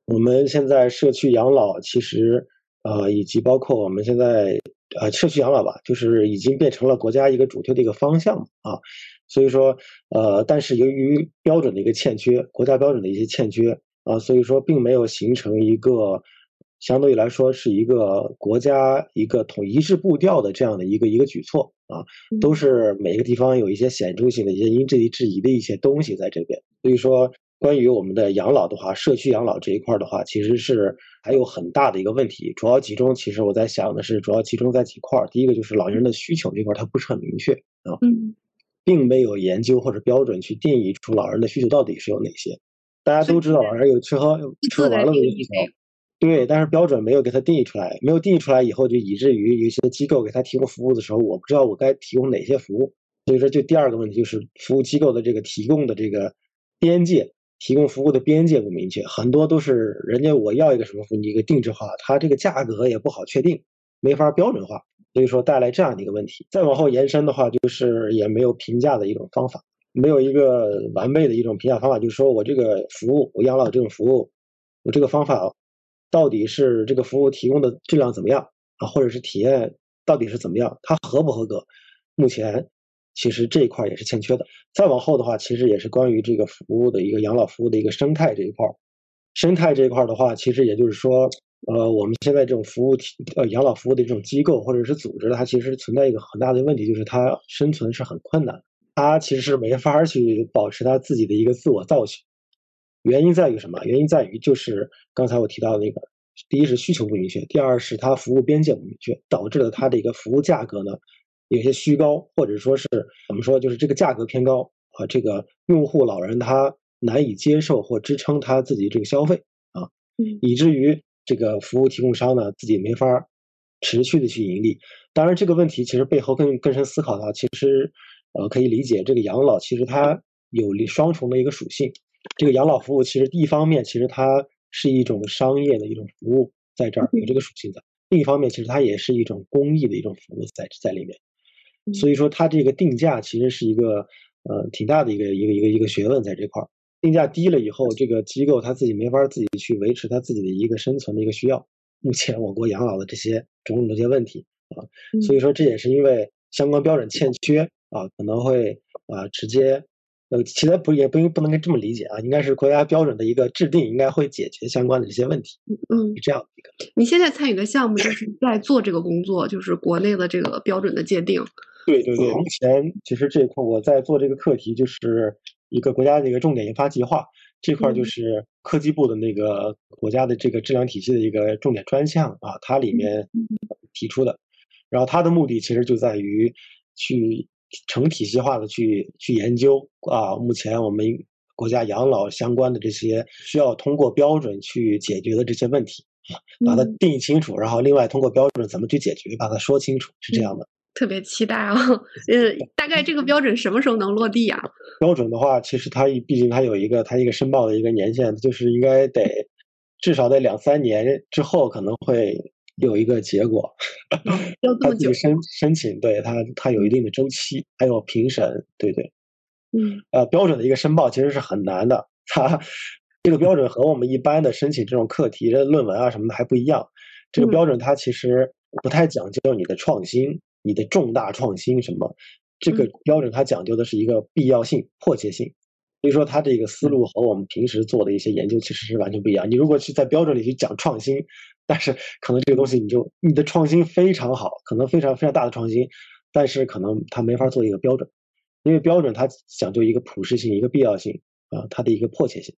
我们现在社区养老其实呃，以及包括我们现在呃社区养老吧，就是已经变成了国家一个主推的一个方向啊。所以说呃，但是由于标准的一个欠缺，国家标准的一些欠缺。啊，所以说并没有形成一个相对于来说是一个国家一个统一致步调的这样的一个一个举措啊，都是每个地方有一些显著性的一些因地制宜的一些东西在这边。所以说，关于我们的养老的话，社区养老这一块的话，其实是还有很大的一个问题，主要集中。其实我在想的是，主要集中在几块儿。第一个就是老年人的需求这块，它不是很明确啊，并没有研究或者标准去定义出老人的需求到底是有哪些。大家都知道，老人有吃喝吃喝玩乐的需求，对，但是标准没有给他定义出来，没有定义出来以后，就以至于有些机构给他提供服务的时候，我不知道我该提供哪些服务。所以说，就第二个问题就是服务机构的这个提供的这个边界，提供服务的边界不明确，很多都是人家我要一个什么服务，你一个定制化，它这个价格也不好确定，没法标准化，所以说带来这样的一个问题。再往后延伸的话，就是也没有评价的一种方法。没有一个完备的一种评价方法，就是说我这个服务，我养老这种服务，我这个方法到底是这个服务提供的质量怎么样啊，或者是体验到底是怎么样，它合不合格？目前其实这一块也是欠缺的。再往后的话，其实也是关于这个服务的一个养老服务的一个生态这一块。生态这一块的话，其实也就是说，呃，我们现在这种服务体呃养老服务的这种机构或者是组织，它其实存在一个很大的问题，就是它生存是很困难，它其实是没法去保持他自己的一个自我造血。原因在于什么？原因在于就是刚才我提到的那个，第一是需求不明确，第二是它服务边界不明确，导致了它的一个服务价格呢有些虚高，或者说是怎么说，就是这个价格偏高啊，这个用户老人他难以接受或支撑他自己这个消费啊，以至于这个服务提供商呢自己没法持续的去盈利。当然这个问题其实背后更更深思考的话，其实呃可以理解，这个养老其实它有双重的一个属性。这个养老服务其实一方面，其实它是一种商业的一种服务，在这儿有这个属性的；另一方面，其实它也是一种公益的一种服务在在里面。所以说，它这个定价其实是一个呃挺大的一个一个一个一个学问在这块儿。定价低了以后，这个机构它自己没法自己去维持它自己的一个生存的一个需要。目前我国养老的这些种种的这些问题啊，所以说这也是因为相关标准欠缺啊，可能会啊直接。呃，其实不也不不能跟这么理解啊，应该是国家标准的一个制定，应该会解决相关的这些问题。嗯，是这样的一个。你现在参与的项目就是在做这个工作，就是国内的这个标准的界定。对对对，目前其实这一块我在做这个课题，就是一个国家的一个重点研发计划，这块就是科技部的那个国家的这个质量体系的一个重点专项啊，它里面提出的，然后它的目的其实就在于去。成体系化的去去研究啊，目前我们国家养老相关的这些需要通过标准去解决的这些问题啊，把它定义清楚，然后另外通过标准怎么去解决，把它说清楚，是这样的。特别期待啊，呃，大概这个标准什么时候能落地啊？标准的话，其实它毕竟它有一个它一个申报的一个年限，就是应该得至少得两三年之后可能会。有一个结果，要 自己申申请，对它它有一定的周期，还有评审，对对，嗯，呃，标准的一个申报其实是很难的，它这个标准和我们一般的申请这种课题、的论文啊什么的还不一样。这个标准它其实不太讲究你的创新，你的重大创新什么，这个标准它讲究的是一个必要性、迫切性。所以说，它这个思路和我们平时做的一些研究其实是完全不一样。你如果去在标准里去讲创新，但是可能这个东西你就你的创新非常好，可能非常非常大的创新，但是可能它没法做一个标准，因为标准它讲究一个普适性、一个必要性啊，它的一个迫切性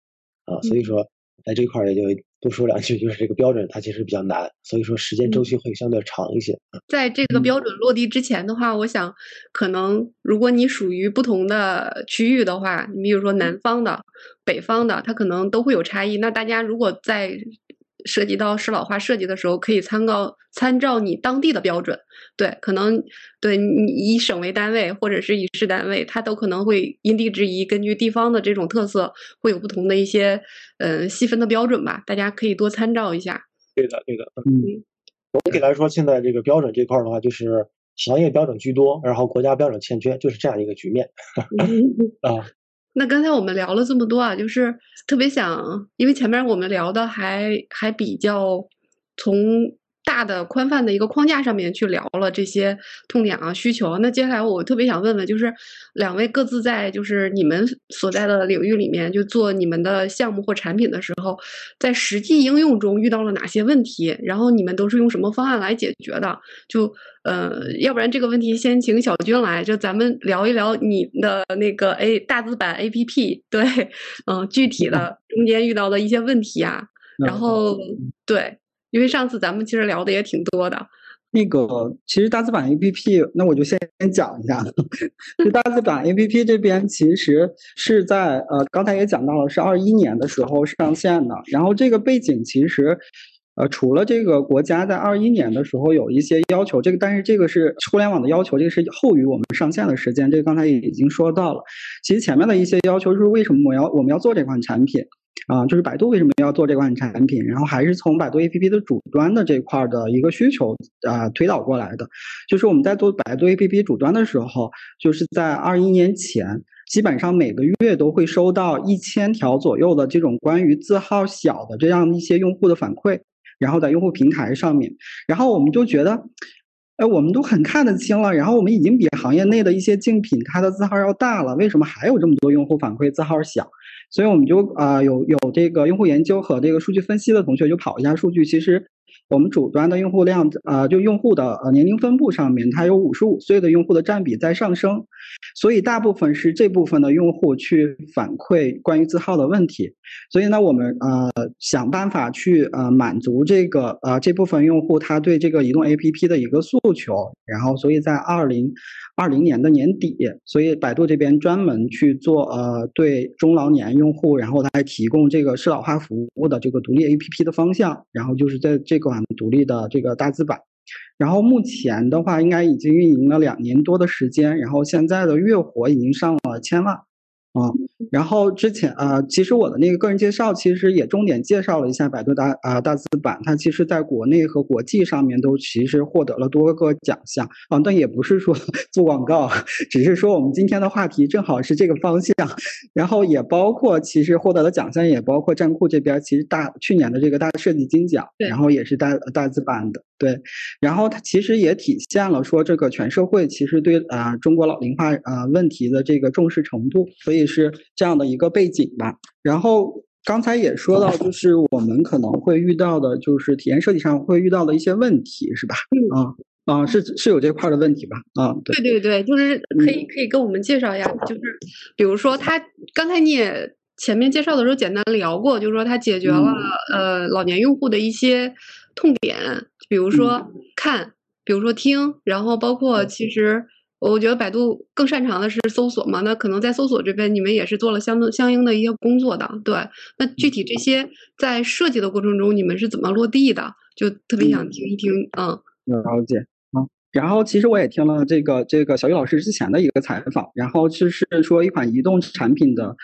啊，所以说在这块儿也就多说两句，就是这个标准它其实比较难，所以说时间周期会相对长一些。在这个标准落地之前的话，我想可能如果你属于不同的区域的话，你比如说南方的、北方的，它可能都会有差异。那大家如果在涉及到适老化设计的时候，可以参考参照你当地的标准。对，可能对你以省为单位，或者是以市单位，它都可能会因地制宜，根据地方的这种特色，会有不同的一些呃细分的标准吧。大家可以多参照一下。对的，对的。嗯，总体来说，现在这个标准这块的话，就是行业标准居多，然后国家标准欠缺，就是这样一个局面。啊。那刚才我们聊了这么多啊，就是特别想，因为前面我们聊的还还比较从。大的宽泛的一个框架上面去聊了这些痛点啊需求，那接下来我特别想问问，就是两位各自在就是你们所在的领域里面就做你们的项目或产品的时候，在实际应用中遇到了哪些问题？然后你们都是用什么方案来解决的？就呃，要不然这个问题先请小军来，就咱们聊一聊你的那个 A 大字版 APP，对，嗯，具体的中间遇到的一些问题啊，然后对。因为上次咱们其实聊的也挺多的，那个其实大字版 A P P，那我就先讲一下。大字版 A P P 这边其实是在呃刚才也讲到了，是二一年的时候上线的。然后这个背景其实呃除了这个国家在二一年的时候有一些要求，这个但是这个是互联网的要求，这个是后于我们上线的时间。这个刚才已经说到了。其实前面的一些要求是为什么我要我们要做这款产品？啊，就是百度为什么要做这款产品？然后还是从百度 APP 的主端的这块的一个需求啊推导过来的。就是我们在做百度 APP 主端的时候，就是在二一年前，基本上每个月都会收到一千条左右的这种关于字号小的这样一些用户的反馈。然后在用户平台上面，然后我们就觉得，哎，我们都很看得清了，然后我们已经比行业内的一些竞品它的字号要大了，为什么还有这么多用户反馈字号小？所以我们就啊有有这个用户研究和这个数据分析的同学就跑一下数据，其实。我们主端的用户量，呃，就用户的呃年龄分布上面，它有五十五岁的用户的占比在上升，所以大部分是这部分的用户去反馈关于字号的问题。所以呢，我们呃想办法去呃满足这个呃这部分用户他对这个移动 APP 的一个诉求。然后，所以在二零二零年的年底，所以百度这边专门去做呃对中老年用户，然后来提供这个适老化服务的这个独立 APP 的方向。然后就是在这款。独立的这个大字版，然后目前的话，应该已经运营了两年多的时间，然后现在的月活已经上了千万。啊，然后之前呃，其实我的那个个人介绍其实也重点介绍了一下百度大啊大字版，它其实在国内和国际上面都其实获得了多个奖项啊，但也不是说 做广告，只是说我们今天的话题正好是这个方向，然后也包括其实获得的奖项也包括站酷这边其实大去年的这个大设计金奖，然后也是大大字版的。对，然后它其实也体现了说这个全社会其实对啊中国老龄化啊问题的这个重视程度，所以是这样的一个背景吧。然后刚才也说到，就是我们可能会遇到的，就是体验设计上会遇到的一些问题，是吧？啊啊，是是有这块的问题吧？啊，对对对，就是可以可以跟我们介绍一下，就是比如说他刚才你也前面介绍的时候简单聊过，就是说他解决了呃老年用户的一些痛点。比如说看，比如说听，然后包括其实我觉得百度更擅长的是搜索嘛，那可能在搜索这边你们也是做了相相应的一些工作的，对。那具体这些在设计的过程中你们是怎么落地的？就特别想听一听，嗯。了解啊。然后其实我也听了这个这个小玉老师之前的一个采访，然后就是说一款移动产品的。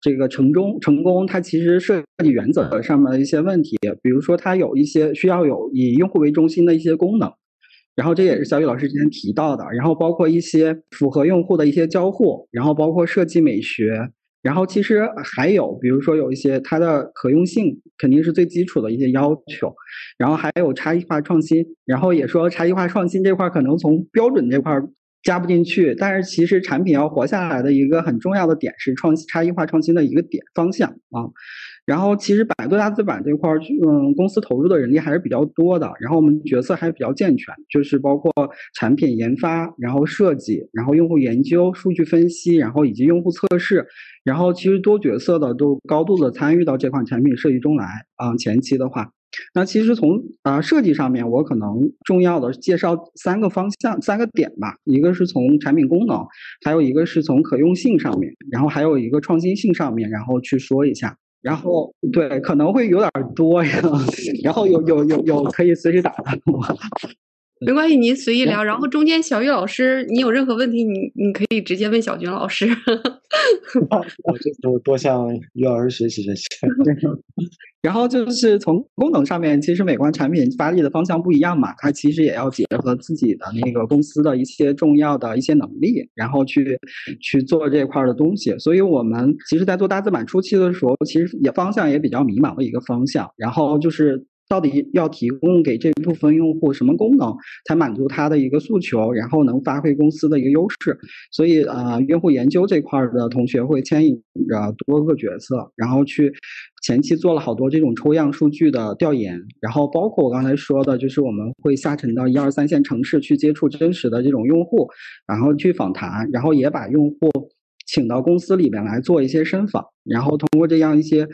这个成功成功，它其实设计原则上面的一些问题，比如说它有一些需要有以用户为中心的一些功能，然后这也是小雨老师之前提到的，然后包括一些符合用户的一些交互，然后包括设计美学，然后其实还有比如说有一些它的可用性肯定是最基础的一些要求，然后还有差异化创新，然后也说差异化创新这块可能从标准这块。加不进去，但是其实产品要活下来的一个很重要的点是创、差异化创新的一个点方向啊。然后其实百度大字版这块儿，嗯，公司投入的人力还是比较多的。然后我们角色还比较健全，就是包括产品研发、然后设计、然后用户研究、数据分析，然后以及用户测试，然后其实多角色的都高度的参与到这款产品设计中来啊。前期的话。那其实从啊设计上面，我可能重要的介绍三个方向、三个点吧。一个是从产品功能，还有一个是从可用性上面，然后还有一个创新性上面，然后去说一下。然后对，可能会有点多呀。然后有有有有可以随时打的我。没关系，您随意聊。然后中间小雨老师，你有任何问题，你你可以直接问小军老师。我就多多向于老师学习学习。然后就是从功能上面，其实美观产品发力的方向不一样嘛，它其实也要结合自己的那个公司的一些重要的一些能力，然后去去做这块的东西。所以我们其实，在做大字版初期的时候，其实也方向也比较迷茫的一个方向。然后就是。到底要提供给这部分用户什么功能，才满足他的一个诉求，然后能发挥公司的一个优势？所以啊，用户研究这块儿的同学会牵引着多个角色，然后去前期做了好多这种抽样数据的调研，然后包括我刚才说的，就是我们会下沉到一二三线城市去接触真实的这种用户，然后去访谈，然后也把用户请到公司里面来做一些深访，然后通过这样一些。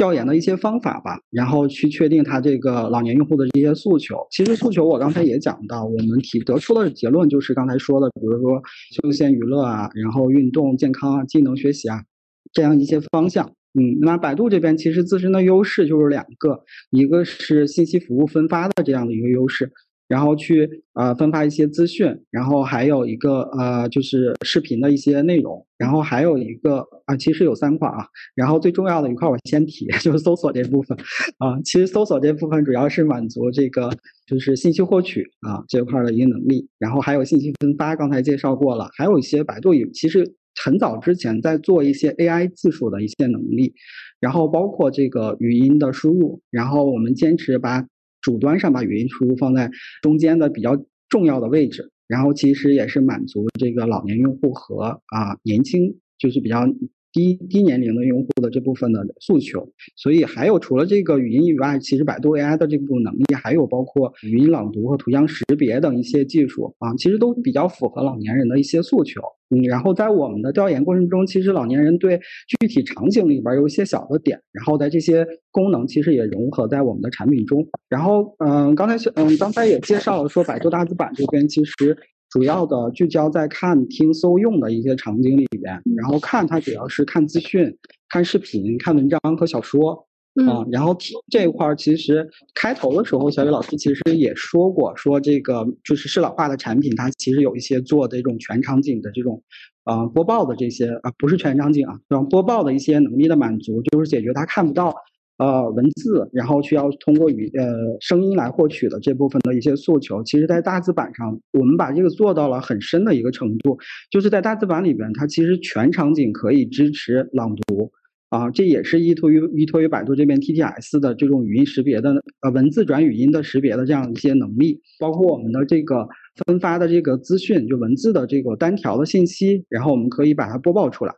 调研的一些方法吧，然后去确定他这个老年用户的这些诉求。其实诉求我刚才也讲到，我们提得出的结论就是刚才说的，比如说休闲娱乐啊，然后运动健康啊，技能学习啊，这样一些方向。嗯，那百度这边其实自身的优势就是两个，一个是信息服务分发的这样的一个优势。然后去呃分发一些资讯，然后还有一个呃就是视频的一些内容，然后还有一个啊其实有三块啊，然后最重要的一块我先提 就是搜索这部分。啊，其实搜索这部分主要是满足这个就是信息获取啊这块的一个能力，然后还有信息分发，刚才介绍过了，还有一些百度也其实很早之前在做一些 AI 技术的一些能力，然后包括这个语音的输入，然后我们坚持把。主端上把语音输入放在中间的比较重要的位置，然后其实也是满足这个老年用户和啊年轻就是比较。低低年龄的用户的这部分的诉求，所以还有除了这个语音以外，其实百度 AI 的这部分能力还有包括语音朗读和图像识别等一些技术啊，其实都比较符合老年人的一些诉求。嗯，然后在我们的调研过程中，其实老年人对具体场景里边有一些小的点，然后在这些功能其实也融合在我们的产品中。然后嗯，刚才嗯刚才也介绍了说，百度大字版这边其实。主要的聚焦在看、听、搜、用的一些场景里边，然后看它主要是看资讯、看视频、看文章和小说啊。然后这一块儿，其实开头的时候，小雨老师其实也说过，说这个就是适老化的产品，它其实有一些做这种全场景的这种啊播报的这些啊，不是全场景啊，这种播报的一些能力的满足，就是解决他看不到。呃，文字，然后需要通过语呃声音来获取的这部分的一些诉求，其实，在大字版上，我们把这个做到了很深的一个程度，就是在大字版里边，它其实全场景可以支持朗读啊，这也是依托于依托于百度这边 TTS 的这种语音识别的呃文字转语音的识别的这样一些能力，包括我们的这个分发的这个资讯，就文字的这个单条的信息，然后我们可以把它播报出来。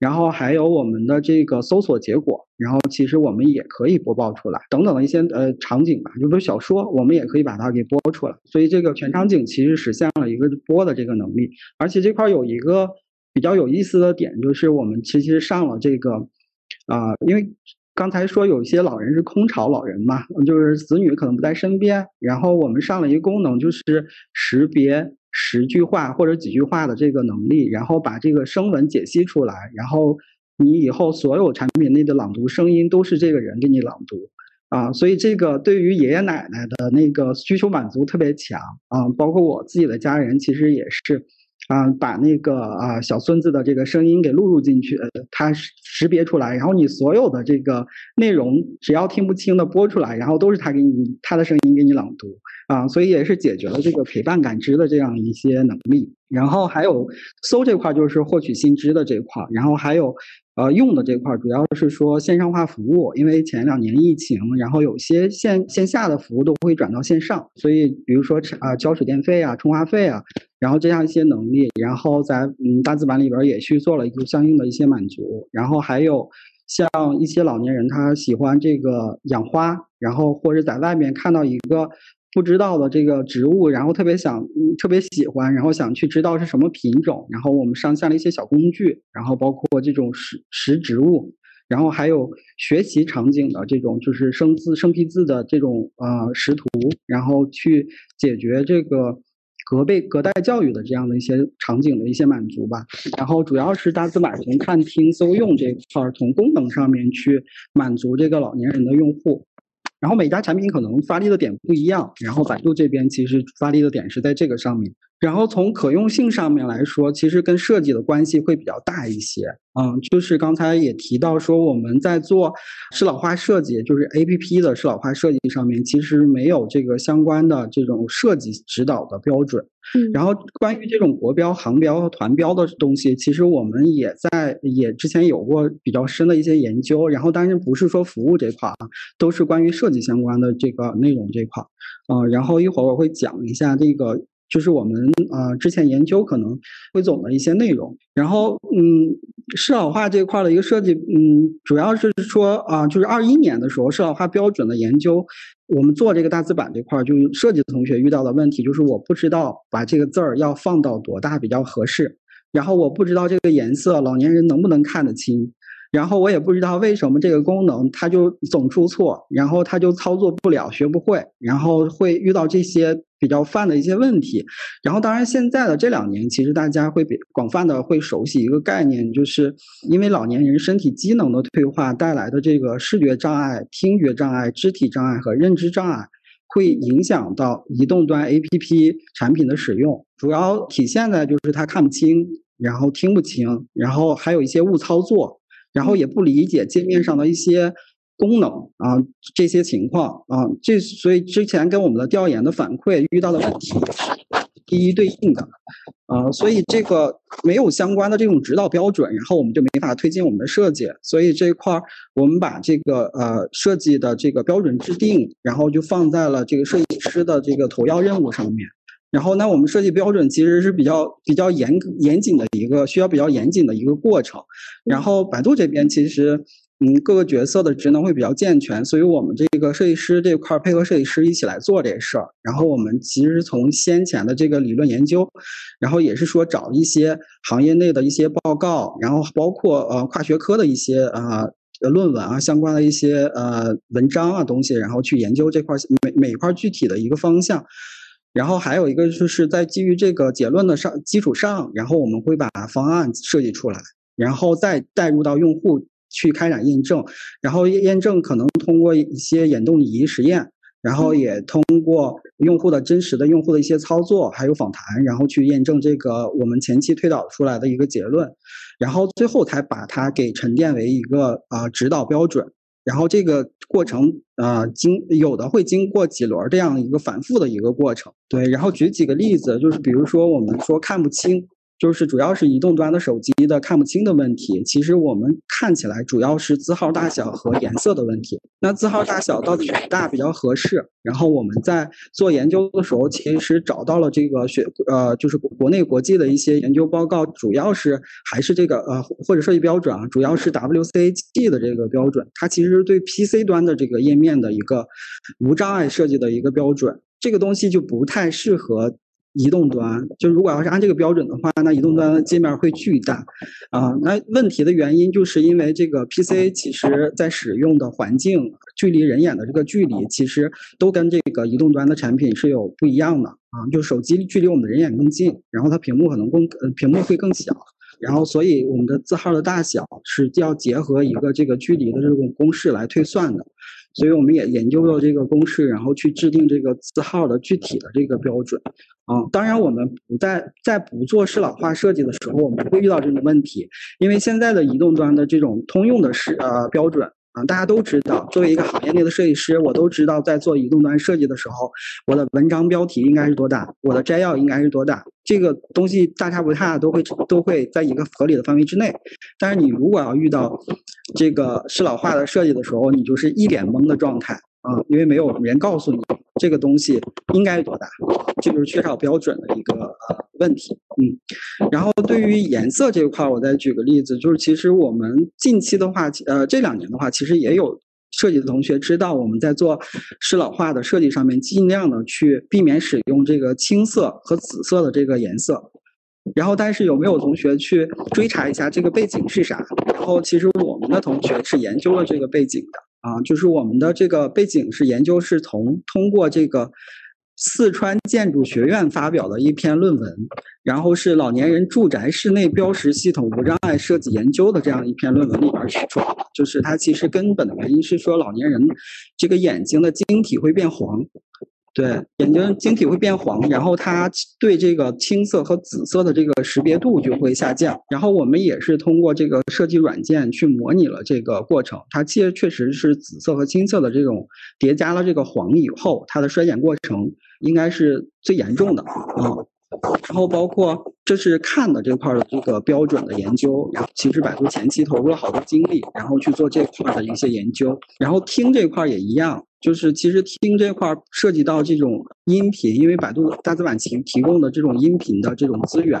然后还有我们的这个搜索结果，然后其实我们也可以播报出来，等等的一些呃场景吧，就比如小说，我们也可以把它给播出来。所以这个全场景其实实现了一个播的这个能力。而且这块有一个比较有意思的点，就是我们其实上了这个啊，因为刚才说有一些老人是空巢老人嘛，就是子女可能不在身边，然后我们上了一个功能，就是识别。十句话或者几句话的这个能力，然后把这个声纹解析出来，然后你以后所有产品内的朗读声音都是这个人给你朗读啊，所以这个对于爷爷奶奶的那个需求满足特别强啊，包括我自己的家人其实也是。啊，把那个啊小孙子的这个声音给录入进去，它识别出来，然后你所有的这个内容，只要听不清的播出来，然后都是他给你他的声音给你朗读啊，所以也是解决了这个陪伴感知的这样一些能力。然后还有搜这块就是获取新知的这块，然后还有。呃，用的这块主要是说线上化服务，因为前两年疫情，然后有些线线下的服务都会转到线上，所以比如说啊交水电费啊、充话费啊，然后这样一些能力，然后在嗯大字版里边也去做了一个相应的一些满足，然后还有像一些老年人他喜欢这个养花，然后或者在外面看到一个。不知道的这个植物，然后特别想，特别喜欢，然后想去知道是什么品种，然后我们上线了一些小工具，然后包括这种识识植物，然后还有学习场景的这种就是生字生僻字的这种呃识图，然后去解决这个隔辈隔代教育的这样的一些场景的一些满足吧。然后主要是大字版从看听搜用这块儿，从功能上面去满足这个老年人的用户。然后每家产品可能发力的点不一样，然后百度这边其实发力的点是在这个上面。然后从可用性上面来说，其实跟设计的关系会比较大一些。嗯，就是刚才也提到说，我们在做适老化设计，就是 A P P 的适老化设计上面，其实没有这个相关的这种设计指导的标准。嗯，然后关于这种国标、行标和团标的东西，其实我们也在也之前有过比较深的一些研究。然后当然不是说服务这块啊，都是关于设计相关的这个内容这块。嗯，然后一会儿我会讲一下这个。就是我们呃之前研究可能汇总的一些内容，然后嗯适老化这块的一个设计，嗯主要是说啊就是二一年的时候适老化标准的研究，我们做这个大字版这块，就设计的同学遇到的问题就是我不知道把这个字儿要放到多大比较合适，然后我不知道这个颜色老年人能不能看得清。然后我也不知道为什么这个功能它就总出错，然后它就操作不了、学不会，然后会遇到这些比较泛的一些问题。然后当然现在的这两年，其实大家会比广泛的会熟悉一个概念，就是因为老年人身体机能的退化带来的这个视觉障碍、听觉障碍、肢体障碍和认知障碍，会影响到移动端 APP 产品的使用，主要体现在就是他看不清，然后听不清，然后还有一些误操作。然后也不理解界面上的一些功能啊，这些情况啊，这所以之前跟我们的调研的反馈遇到的问题，一一对应的，呃，所以这个没有相关的这种指导标准，然后我们就没法推进我们的设计。所以这一块儿，我们把这个呃设计的这个标准制定，然后就放在了这个设计师的这个头要任务上面。然后呢，我们设计标准其实是比较比较严严谨的一个需要比较严谨的一个过程。然后百度这边其实，嗯，各个角色的职能会比较健全，所以我们这个设计师这块配合设计师一起来做这事儿。然后我们其实从先前的这个理论研究，然后也是说找一些行业内的一些报告，然后包括呃跨学科的一些呃论文啊相关的一些呃文章啊东西，然后去研究这块每每一块具体的一个方向。然后还有一个就是在基于这个结论的上基础上，然后我们会把方案设计出来，然后再带入到用户去开展验证，然后验证可能通过一些眼动仪实验，然后也通过用户的真实的用户的一些操作，还有访谈，然后去验证这个我们前期推导出来的一个结论，然后最后才把它给沉淀为一个啊指导标准。然后这个过程，呃，经有的会经过几轮这样一个反复的一个过程，对。然后举几个例子，就是比如说我们说看不清。就是主要是移动端的手机的看不清的问题，其实我们看起来主要是字号大小和颜色的问题。那字号大小到底多大比较合适？然后我们在做研究的时候，其实找到了这个学呃，就是国内国际的一些研究报告，主要是还是这个呃或者设计标准啊，主要是 WCAG 的这个标准，它其实对 PC 端的这个页面的一个无障碍设计的一个标准，这个东西就不太适合。移动端就如果要是按这个标准的话，那移动端的界面会巨大，啊，那问题的原因就是因为这个 PC 其实在使用的环境距离人眼的这个距离，其实都跟这个移动端的产品是有不一样的啊。就手机距离我们的人眼更近，然后它屏幕可能更呃屏幕会更小，然后所以我们的字号的大小是要结合一个这个距离的这种公式来推算的。所以我们也研究了这个公式，然后去制定这个字号的具体的这个标准。啊，当然我们不在在不做适老化设计的时候，我们会遇到这种问题，因为现在的移动端的这种通用的是呃标准大家都知道。作为一个行业内的设计师，我都知道在做移动端设计的时候，我的文章标题应该是多大，我的摘要应该是多大，这个东西大差不差，都会都会在一个合理的范围之内。但是你如果要遇到这个适老化的设计的时候，你就是一脸懵的状态。啊，因为没有人告诉你这个东西应该多大，这就是缺少标准的一个呃问题。嗯，然后对于颜色这一块，我再举个例子，就是其实我们近期的话，呃，这两年的话，其实也有设计的同学知道，我们在做适老化的设计上面，尽量的去避免使用这个青色和紫色的这个颜色。然后，但是有没有同学去追查一下这个背景是啥？然后，其实我们的同学是研究了这个背景的。啊，就是我们的这个背景是研究，是从通过这个四川建筑学院发表的一篇论文，然后是老年人住宅室内标识系统无障碍设计研究的这样一篇论文里边取出来的。就是它其实根本的原因是说老年人这个眼睛的晶体会变黄。对，眼睛晶体会变黄，然后它对这个青色和紫色的这个识别度就会下降。然后我们也是通过这个设计软件去模拟了这个过程，它确确实是紫色和青色的这种叠加了这个黄以后，它的衰减过程应该是最严重的啊。然后包括这是看的这块的这个标准的研究，然后其实百度前期投入了好多精力，然后去做这块的一些研究。然后听这块也一样。就是其实听这块涉及到这种音频，因为百度大字版提提供的这种音频的这种资源，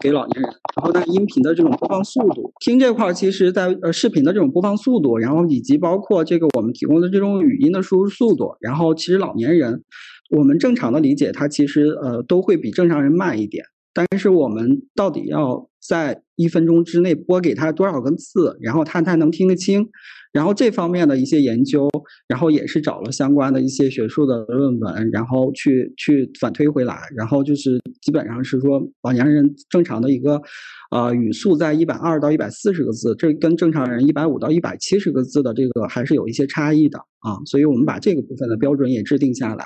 给老年人，然后呢音频的这种播放速度，听这块其实在呃视频的这种播放速度，然后以及包括这个我们提供的这种语音的输入速度，然后其实老年人，我们正常的理解，它其实呃都会比正常人慢一点，但是我们到底要在一分钟之内拨给他多少个字，然后他才能听得清？然后这方面的一些研究，然后也是找了相关的一些学术的论文，然后去去反推回来，然后就是基本上是说老年人正常的一个，呃语速在一百二到一百四十个字，这跟正常人一百五到一百七十个字的这个还是有一些差异的啊，所以我们把这个部分的标准也制定下来，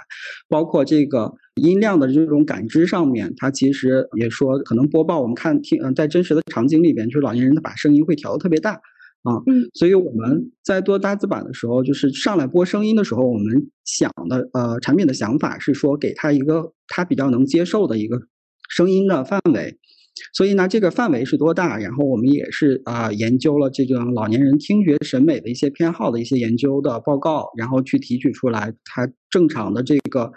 包括这个音量的这种感知上面，它其实也说可能播报我们看听嗯在真实的场景里边，就是老年人他把声音会调的特别大。啊。嗯，所以我们在做大字版的时候，就是上来播声音的时候，我们想的呃产品的想法是说，给他一个他比较能接受的一个声音的范围。所以呢，这个范围是多大？然后我们也是啊，研究了这个老年人听觉审美的一些偏好的一些研究的报告，然后去提取出来，它正常的这个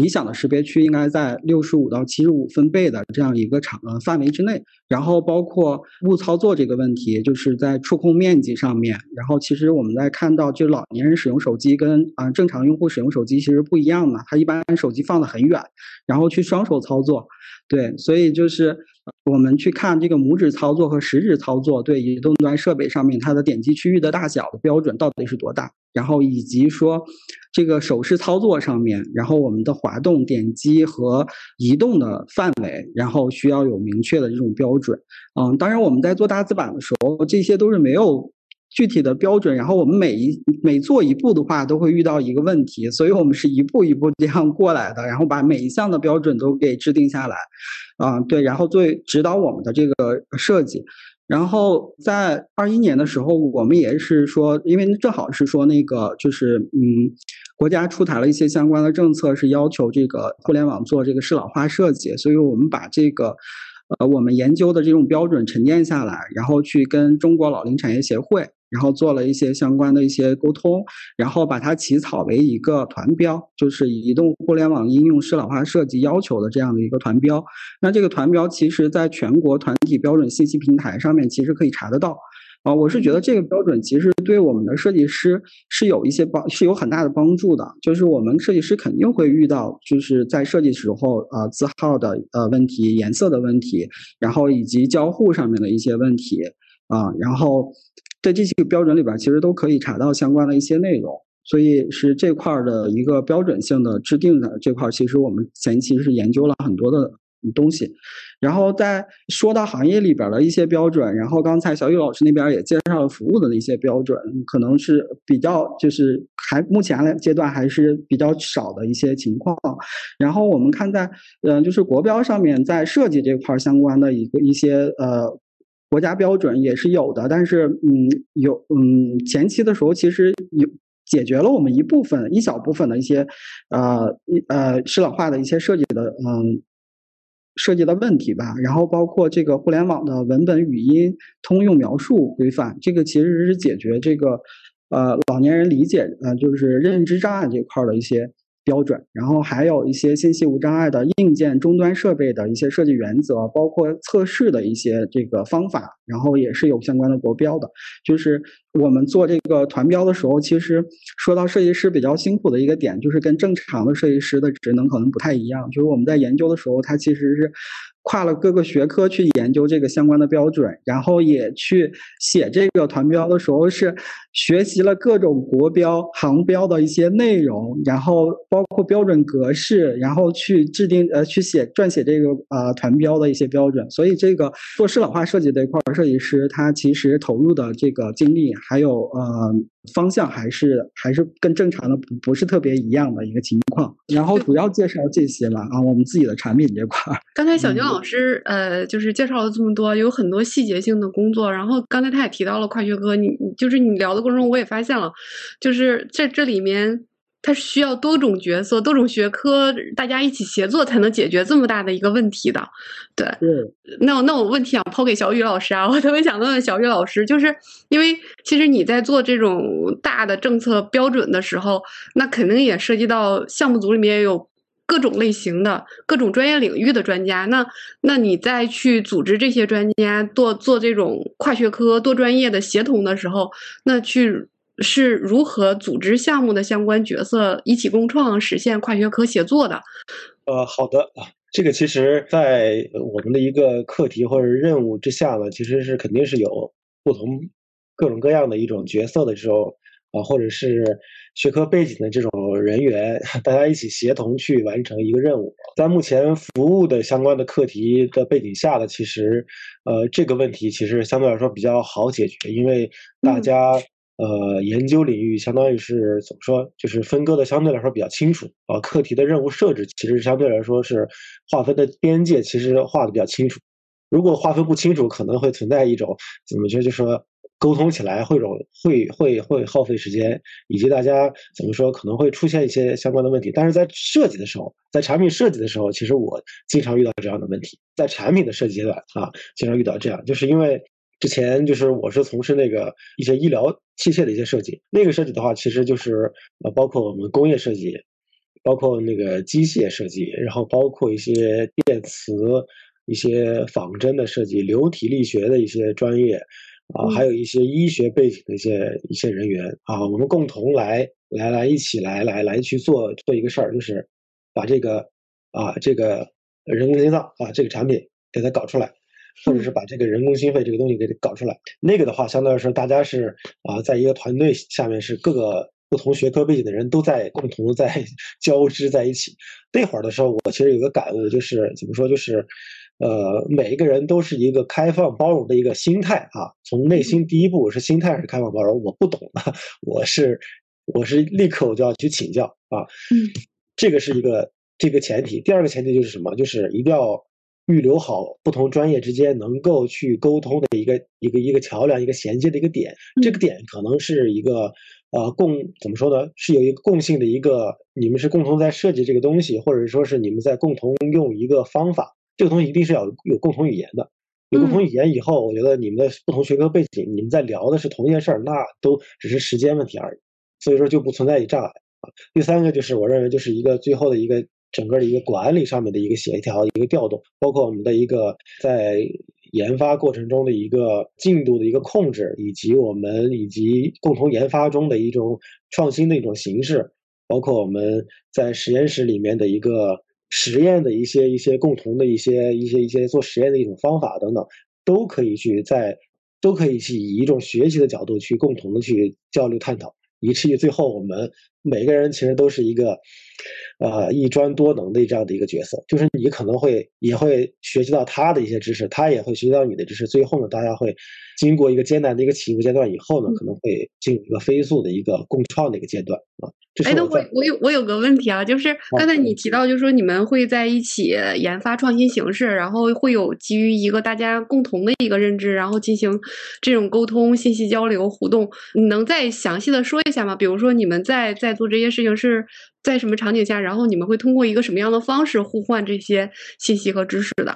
理想的识别区应该在六十五到七十五分贝的这样一个场呃范围之内。然后包括误操作这个问题，就是在触控面积上面。然后其实我们在看到，就老年人使用手机跟啊正常用户使用手机其实不一样的，他一般手机放的很远，然后去双手操作。对，所以就是我们去看这个拇指操作和食指操作，对移动端设备上面它的点击区域的大小的标准到底是多大？然后以及说这个手势操作上面，然后我们的滑动、点击和移动的范围，然后需要有明确的这种标准。嗯，当然我们在做大字版的时候，这些都是没有。具体的标准，然后我们每一每做一步的话，都会遇到一个问题，所以我们是一步一步这样过来的，然后把每一项的标准都给制定下来，啊，对，然后作为指导我们的这个设计。然后在二一年的时候，我们也是说，因为正好是说那个就是嗯，国家出台了一些相关的政策，是要求这个互联网做这个适老化设计，所以我们把这个。呃，我们研究的这种标准沉淀下来，然后去跟中国老龄产业协会，然后做了一些相关的一些沟通，然后把它起草为一个团标，就是移动互联网应用适老化设计要求的这样的一个团标。那这个团标其实在全国团体标准信息平台上面其实可以查得到。啊，我是觉得这个标准其实对我们的设计师是有一些帮，是有很大的帮助的。就是我们设计师肯定会遇到，就是在设计时候啊字号的呃问题、颜色的问题，然后以及交互上面的一些问题啊，然后在这些个标准里边其实都可以查到相关的一些内容。所以是这块的一个标准性的制定的这块，其实我们前期是研究了很多的。东西，然后在说到行业里边的一些标准，然后刚才小雨老师那边也介绍了服务的那些标准，可能是比较就是还目前来阶段还是比较少的一些情况。然后我们看在嗯，就是国标上面在设计这块相关的一个一些呃国家标准也是有的，但是嗯有嗯前期的时候其实有解决了我们一部分一小部分的一些呃一呃适老化的一些设计的嗯。设计的问题吧，然后包括这个互联网的文本语音通用描述规范，这个其实是解决这个呃老年人理解呃就是认知障碍这块的一些。标准，然后还有一些信息无障碍的硬件终端设备的一些设计原则，包括测试的一些这个方法，然后也是有相关的国标的。就是我们做这个团标的时候，其实说到设计师比较辛苦的一个点，就是跟正常的设计师的职能可能不太一样。就是我们在研究的时候，它其实是。跨了各个学科去研究这个相关的标准，然后也去写这个团标的时候是学习了各种国标、行标的一些内容，然后包括标准格式，然后去制定呃去写撰写这个呃团标的一些标准。所以这个做适老化设计这一块，设计师他其实投入的这个精力还有呃。方向还是还是跟正常的不不是特别一样的一个情况，然后主要介绍这些吧啊，我们自己的产品这块。刚才小宁老师呃，就是介绍了这么多，有很多细节性的工作。然后刚才他也提到了跨学科，你就是你聊的过程中，我也发现了，就是在这里面。它是需要多种角色、多种学科，大家一起协作才能解决这么大的一个问题的。对，那我那我问题想抛给小雨老师啊，我特别想问问小雨老师，就是因为其实你在做这种大的政策标准的时候，那肯定也涉及到项目组里面有各种类型的、各种专业领域的专家。那那你再去组织这些专家做做这种跨学科、多专业的协同的时候，那去。是如何组织项目的相关角色一起共创，实现跨学科协作的？呃，好的，这个其实，在我们的一个课题或者任务之下呢，其实是肯定是有不同各种各样的一种角色的时候啊，或者是学科背景的这种人员，大家一起协同去完成一个任务。在目前服务的相关的课题的背景下呢，其实，呃，这个问题其实相对来说比较好解决，因为大家。呃，研究领域相当于是怎么说，就是分割的相对来说比较清楚啊。课题的任务设置其实相对来说是划分的边界其实画的比较清楚。如果划分不清楚，可能会存在一种怎么说，就说沟通起来会容会会会耗费时间，以及大家怎么说可能会出现一些相关的问题。但是在设计的时候，在产品设计的时候，其实我经常遇到这样的问题。在产品的设计阶段啊，经常遇到这样，就是因为之前就是我是从事那个一些医疗器械的一些设计，那个设计的话，其实就是呃包括我们工业设计，包括那个机械设计，然后包括一些电磁、一些仿真的设计、流体力学的一些专业。啊，还有一些医学背景的一些一些人员啊，我们共同来来来一起来来来去做做一个事儿，就是把这个啊这个人工心脏啊这个产品给它搞出来，或者是把这个人工心肺这个东西给搞出来。那个的话，相对来说大家是啊，在一个团队下面是各个不同学科背景的人都在共同在 交织在一起。那会儿的时候，我其实有个感悟，就是怎么说，就是。呃，每一个人都是一个开放包容的一个心态啊，从内心第一步是心态是开放包容，我不懂的，我是我是立刻我就要去请教啊，嗯，这个是一个这个前提。第二个前提就是什么？就是一定要预留好不同专业之间能够去沟通的一个一个一个桥梁，一个衔接的一个点。这个点可能是一个呃共怎么说呢？是有一个共性的一个，你们是共同在设计这个东西，或者说是你们在共同用一个方法。这个东西一定是要有共同语言的，有共同语言以后，我觉得你们的不同学科背景，你们在聊的是同一件事儿，那都只是时间问题而已，所以说就不存在于障碍啊。第三个就是我认为就是一个最后的一个整个的一个管理上面的一个协调、一个调动，包括我们的一个在研发过程中的一个进度的一个控制，以及我们以及共同研发中的一种创新的一种形式，包括我们在实验室里面的一个。实验的一些一些共同的一些一些一些做实验的一种方法等等，都可以去在，都可以去以一种学习的角度去共同的去交流探讨，以至于最后我们每个人其实都是一个，呃一专多能的这样的一个角色，就是你可能会也会学习到他的一些知识，他也会学习到你的知识，最后呢，大家会经过一个艰难的一个起步阶段以后呢，可能会进入一个飞速的一个共创的一个阶段啊。哎，那我我有我有个问题啊，就是刚才你提到，就是说你们会在一起研发创新形式，然后会有基于一个大家共同的一个认知，然后进行这种沟通、信息交流、互动。你能再详细的说一下吗？比如说你们在在做这些事情是在什么场景下，然后你们会通过一个什么样的方式互换这些信息和知识的？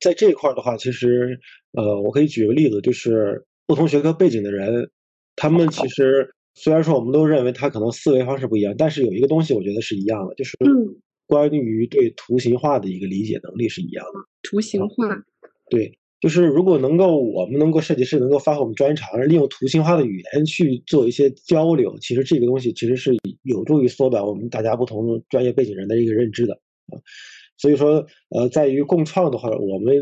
在这一块的话，其实呃，我可以举个例子，就是不同学科背景的人，他们其实。虽然说我们都认为他可能思维方式不一样，但是有一个东西我觉得是一样的，就是关于对图形化的一个理解能力是一样的。图形化，对，就是如果能够我们能够设计师能够发挥我们专长，利用图形化的语言去做一些交流，其实这个东西其实是有助于缩短我们大家不同专业背景人的一个认知的啊。所以说，呃，在于共创的话，我们。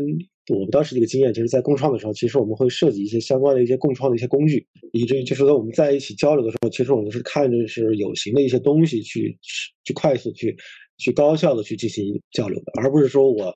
我们当时的一个经验，就是在共创的时候，其实我们会设计一些相关的一些共创的一些工具，以至于就是说我们在一起交流的时候，其实我们是看着是有形的一些东西去去快速去去高效的去进行交流的，而不是说我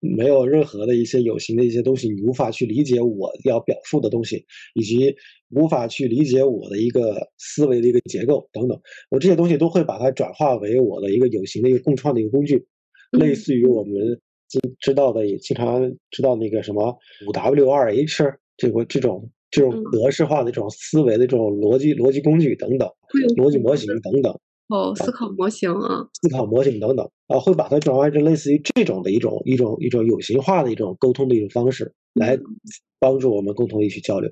没有任何的一些有形的一些东西，你无法去理解我要表述的东西，以及无法去理解我的一个思维的一个结构等等，我这些东西都会把它转化为我的一个有形的一个共创的一个工具，类似于我们。知知道的也经常知道那个什么五 W 二 H 这个这种这种格式化的这种思维的这种逻辑逻辑工具等等，逻辑模型等等。哦，思考模型啊，思考模型等等啊，会把它转化成类似于这种的一种一种一种有形化的一种沟通的一种方式，来帮助我们共同一起交流。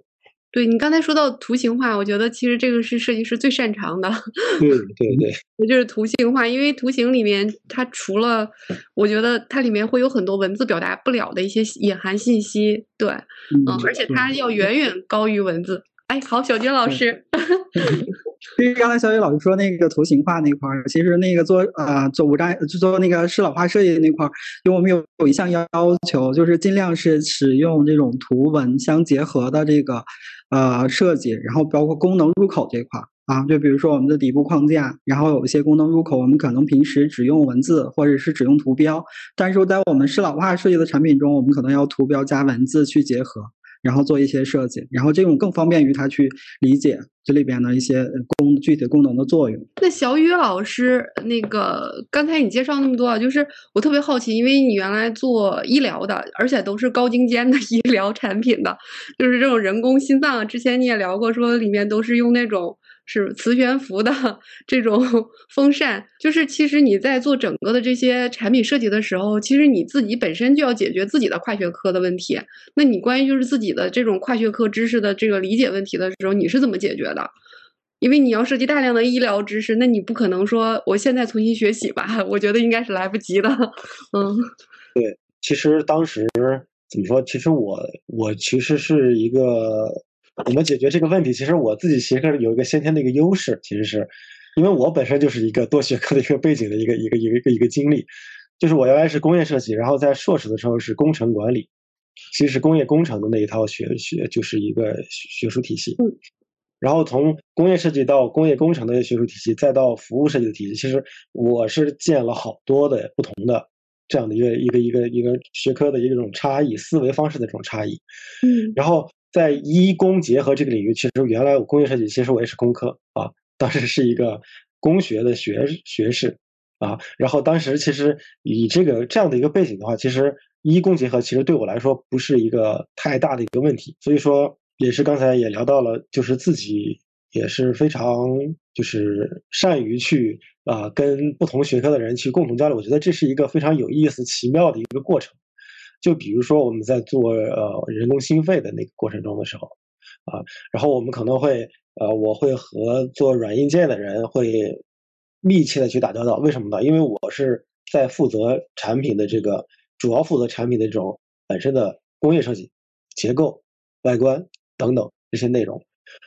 对你刚才说到图形化，我觉得其实这个是设计师最擅长的。对对对，也就是图形化，因为图形里面它除了，我觉得它里面会有很多文字表达不了的一些隐含信息。对，嗯，而且它要远远高于文字。哎，好，小军老师。对于刚才小雨老师说那个图形化那块儿，其实那个做呃做无障碍就做那个适老化设计那块儿，因为我们有有一项要求，就是尽量是使用这种图文相结合的这个呃设计，然后包括功能入口这块儿啊，就比如说我们的底部框架，然后有一些功能入口，我们可能平时只用文字或者是只用图标，但是在我们适老化设计的产品中，我们可能要图标加文字去结合。然后做一些设计，然后这种更方便于他去理解这里边的一些功具体功能的作用。那小雨老师，那个刚才你介绍那么多啊，就是我特别好奇，因为你原来做医疗的，而且都是高精尖的 医疗产品的，就是这种人工心脏，之前你也聊过，说里面都是用那种。是磁悬浮的这种 风扇，就是其实你在做整个的这些产品设计的时候，其实你自己本身就要解决自己的跨学科的问题。那你关于就是自己的这种跨学科知识的这个理解问题的时候，你是怎么解决的？因为你要涉及大量的医疗知识，那你不可能说我现在重新学习吧？我觉得应该是来不及的。嗯，对，其实当时怎么说？其实我我其实是一个。怎么解决这个问题？其实我自己其实有一个先天的一个优势，其实是因为我本身就是一个多学科的一个背景的一个一个一个一个一个经历，就是我原来是工业设计，然后在硕士的时候是工程管理，其实是工业工程的那一套学学就是一个学术体系。嗯。然后从工业设计到工业工程的学术体系，再到服务设计的体系，其实我是见了好多的不同的这样的一个一个一个一个学科的一种差异，思维方式的这种差异。嗯。然后。在医工结合这个领域，其实原来我工业设计，其实我也是工科啊，当时是一个工学的学学士啊。然后当时其实以这个这样的一个背景的话，其实医工结合其实对我来说不是一个太大的一个问题。所以说也是刚才也聊到了，就是自己也是非常就是善于去啊跟不同学科的人去共同交流。我觉得这是一个非常有意思、奇妙的一个过程。就比如说我们在做呃人工心肺的那个过程中的时候，啊，然后我们可能会呃我会和做软硬件的人会密切的去打交道，为什么呢？因为我是在负责产品的这个主要负责产品的这种本身的工业设计、结构、外观等等这些内容，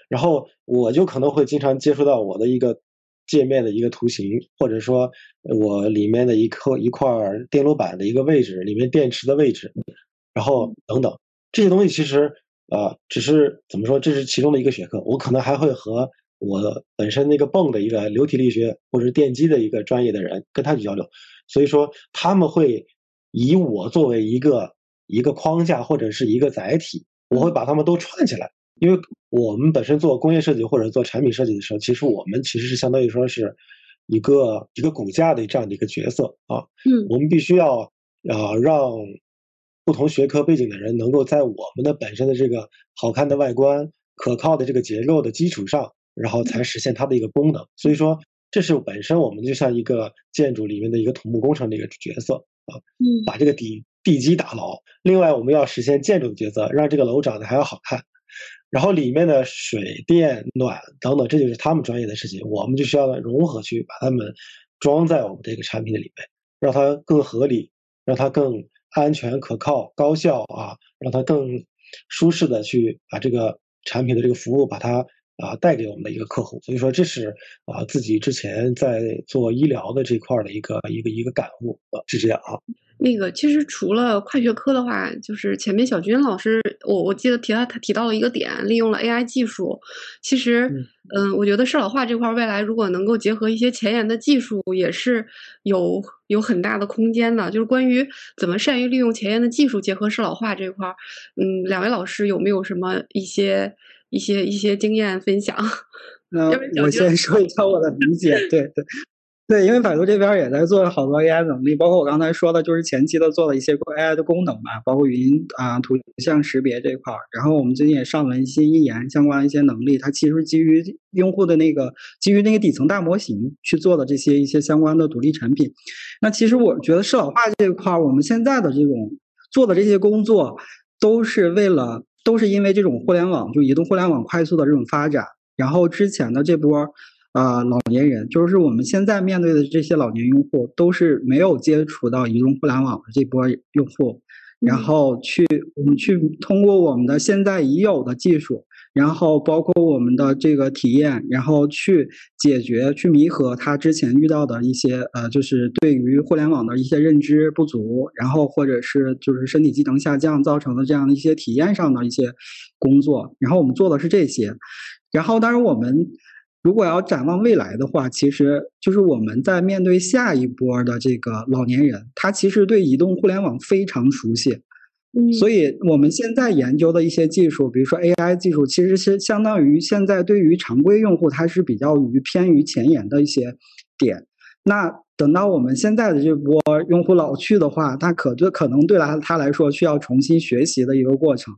然后我就可能会经常接触到我的一个。界面的一个图形，或者说我里面的一颗一块电路板的一个位置，里面电池的位置，然后等等这些东西，其实啊，只是怎么说，这是其中的一个学科。我可能还会和我本身那个泵的一个流体力学或者电机的一个专业的人跟他去交流，所以说他们会以我作为一个一个框架或者是一个载体，我会把他们都串起来。因为我们本身做工业设计或者做产品设计的时候，其实我们其实是相当于说是一个一个骨架的这样的一个角色啊。嗯，我们必须要啊让不同学科背景的人能够在我们的本身的这个好看的外观、可靠的这个结构的基础上，然后才实现它的一个功能。所以说，这是本身我们就像一个建筑里面的一个土木工程的一个角色啊。嗯，把这个底地基打牢。另外，我们要实现建筑的角色，让这个楼长得还要好看。然后里面的水电暖等等，这就是他们专业的事情，我们就需要融合去把它们装在我们这个产品的里面，让它更合理，让它更安全可靠、高效啊，让它更舒适的去把这个产品的这个服务把它啊带给我们的一个客户。所以说，这是啊自己之前在做医疗的这块的一个一个一个感悟啊，是这样啊。那个其实除了跨学科的话，就是前面小军老师，我我记得提到他提到了一个点，利用了 AI 技术。其实，嗯，我觉得适老化这块未来如果能够结合一些前沿的技术，也是有有很大的空间的。就是关于怎么善于利用前沿的技术结合适老化这块，嗯，两位老师有没有什么一些一些一些经验分享？那我先说一下我的理解，对对。对，因为百度这边也在做好多 AI 能力，包括我刚才说的，就是前期的做了一些 AI 的功能嘛，包括语音啊、图像识别这块儿。然后我们最近也上了一些一言相关的一些能力，它其实基于用户的那个基于那个底层大模型去做的这些一些相关的独立产品。那其实我觉得社老化这一块儿，我们现在的这种做的这些工作，都是为了，都是因为这种互联网就移动互联网快速的这种发展，然后之前的这波。啊，老年人就是我们现在面对的这些老年用户，都是没有接触到移动互联网的这波用户，然后去我们去通过我们的现在已有的技术，然后包括我们的这个体验，然后去解决、去弥合他之前遇到的一些呃，就是对于互联网的一些认知不足，然后或者是就是身体机能下降造成的这样的一些体验上的一些工作，然后我们做的是这些，然后当然我们。如果要展望未来的话，其实就是我们在面对下一波的这个老年人，他其实对移动互联网非常熟悉，所以我们现在研究的一些技术，比如说 AI 技术，其实是相当于现在对于常规用户，它是比较于偏于前沿的一些点。那等到我们现在的这波用户老去的话，他可对可能对来他来说需要重新学习的一个过程。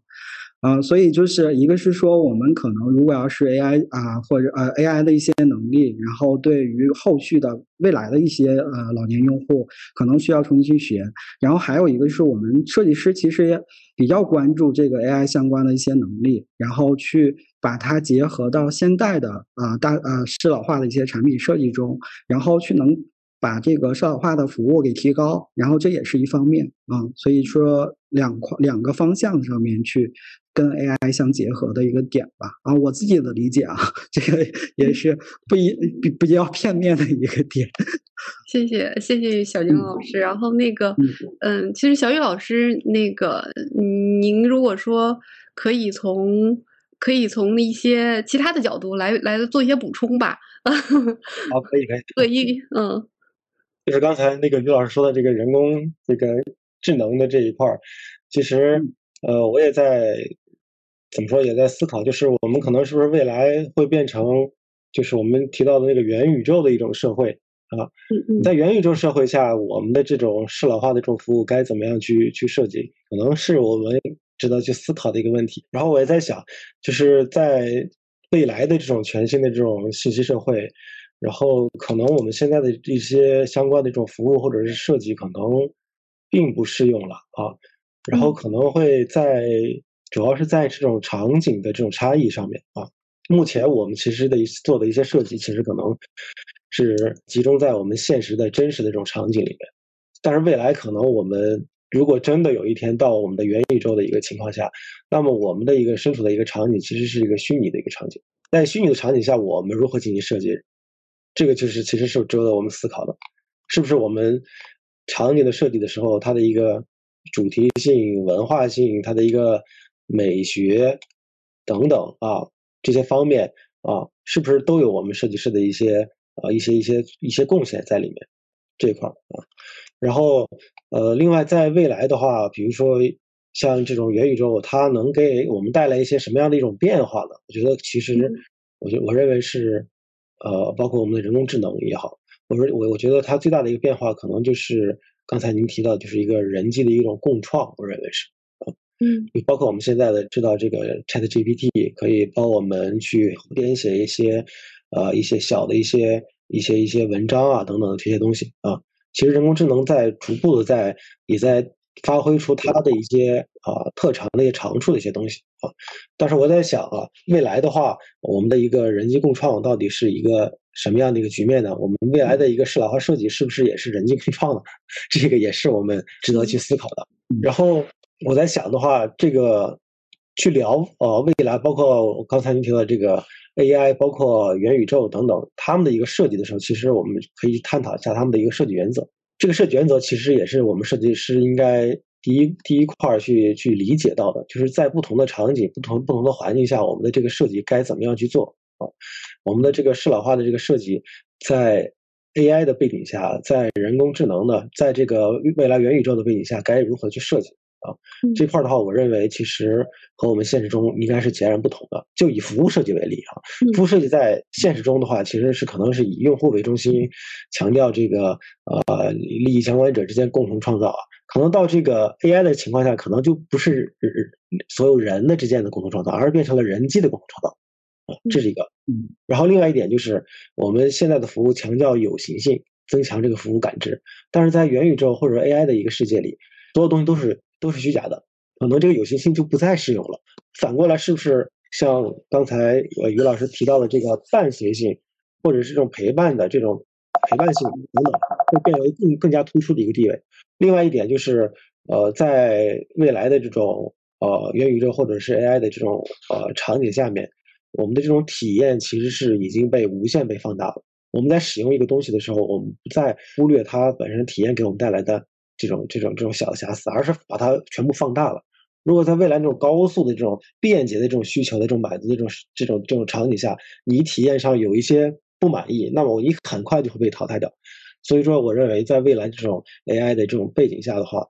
啊，所以就是一个是说，我们可能如果要是 AI 啊，或者呃 AI 的一些能力，然后对于后续的未来的一些呃老年用户，可能需要重新去学。然后还有一个是我们设计师其实也比较关注这个 AI 相关的一些能力，然后去把它结合到现代的啊大呃适老化的一些产品设计中，然后去能。把这个社会化的服务给提高，然后这也是一方面啊，所以说两块两个方向上面去跟 AI 相结合的一个点吧啊，我自己的理解啊，这个也是不一比比较片面的一个点。谢谢谢谢小金老师，然后那个嗯，其实小雨老师那个您如果说可以从可以从一些其他的角度来来做一些补充吧。好，可以可以。可以，嗯。就是刚才那个于老师说的这个人工这个智能的这一块儿，其实呃我也在怎么说也在思考，就是我们可能是不是未来会变成就是我们提到的那个元宇宙的一种社会啊？在元宇宙社会下，我们的这种适老化的这种服务该怎么样去去设计？可能是我们值得去思考的一个问题。然后我也在想，就是在未来的这种全新的这种信息社会。然后可能我们现在的一些相关的这种服务或者是设计可能并不适用了啊，然后可能会在主要是在这种场景的这种差异上面啊。目前我们其实的做的一些设计，其实可能是集中在我们现实的真实的这种场景里面，但是未来可能我们如果真的有一天到我们的元宇宙的一个情况下，那么我们的一个身处的一个场景其实是一个虚拟的一个场景，在虚拟的场景下，我们如何进行设计？这个就是其实是值得我们思考的，是不是我们场景的设计的时候，它的一个主题性、文化性、它的一个美学等等啊这些方面啊，是不是都有我们设计师的一些啊一些一些一些贡献在里面这一块啊？然后呃，另外在未来的话，比如说像这种元宇宙，它能给我们带来一些什么样的一种变化呢？我觉得其实，我觉我认为是。呃，包括我们的人工智能也好，我说我我觉得它最大的一个变化，可能就是刚才您提到，就是一个人机的一种共创，我认为是，嗯，包括我们现在的知道这个 Chat GPT 可以帮我们去编写一些，呃，一些小的一些一些一些文章啊等等这些东西啊，其实人工智能在逐步的在也在。发挥出它的一些啊特长的一些长处的一些东西啊，但是我在想啊，未来的话，我们的一个人机共创到底是一个什么样的一个局面呢？我们未来的一个适老化设计是不是也是人机共创呢？这个也是我们值得去思考的。然后我在想的话，这个去聊呃未来，包括刚才您提到这个 AI，包括元宇宙等等，他们的一个设计的时候，其实我们可以探讨一下他们的一个设计原则。这个设计原则其实也是我们设计师应该第一第一块去去理解到的，就是在不同的场景、不同不同的环境下，我们的这个设计该怎么样去做啊？我们的这个适老化的这个设计，在 AI 的背景下，在人工智能的，在这个未来元宇宙的背景下，该如何去设计？啊，这块的话，我认为其实和我们现实中应该是截然不同的。就以服务设计为例啊，服务设计在现实中的话，其实是可能是以用户为中心，强调这个呃利益相关者之间共同创造啊。可能到这个 AI 的情况下，可能就不是所有人的之间的共同创造，而变成了人机的共同创造啊。这是一个。嗯。然后另外一点就是我们现在的服务强调有形性，增强这个服务感知。但是在元宇宙或者 AI 的一个世界里，所有东西都是。都是虚假的，可能这个有形性就不再适用了。反过来，是不是像刚才呃于老师提到的这个伴随性，或者是这种陪伴的这种陪伴性等等，会变为更更加突出的一个地位？另外一点就是，呃，在未来的这种呃元宇宙或者是 AI 的这种呃场景下面，我们的这种体验其实是已经被无限被放大了。我们在使用一个东西的时候，我们不再忽略它本身体验给我们带来的。这种这种这种小的瑕疵，而是把它全部放大了。如果在未来这种高速的这种便捷的这种需求的这种满足的这种这种这种场景下，你体验上有一些不满意，那么你很快就会被淘汰掉。所以说，我认为在未来这种 AI 的这种背景下的话，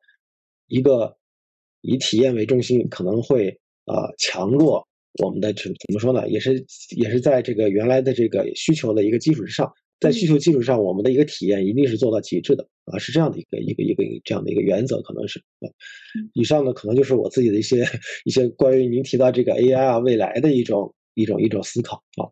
一个以体验为中心，可能会呃强弱我们的怎怎么说呢？也是也是在这个原来的这个需求的一个基础之上，在需求基础上，我们的一个体验一定是做到极致的啊，是这样的一个一个一个这样的一个原则，可能是啊。以上呢，可能就是我自己的一些一些关于您提到这个 AI 啊未来的一种一种一种思考啊。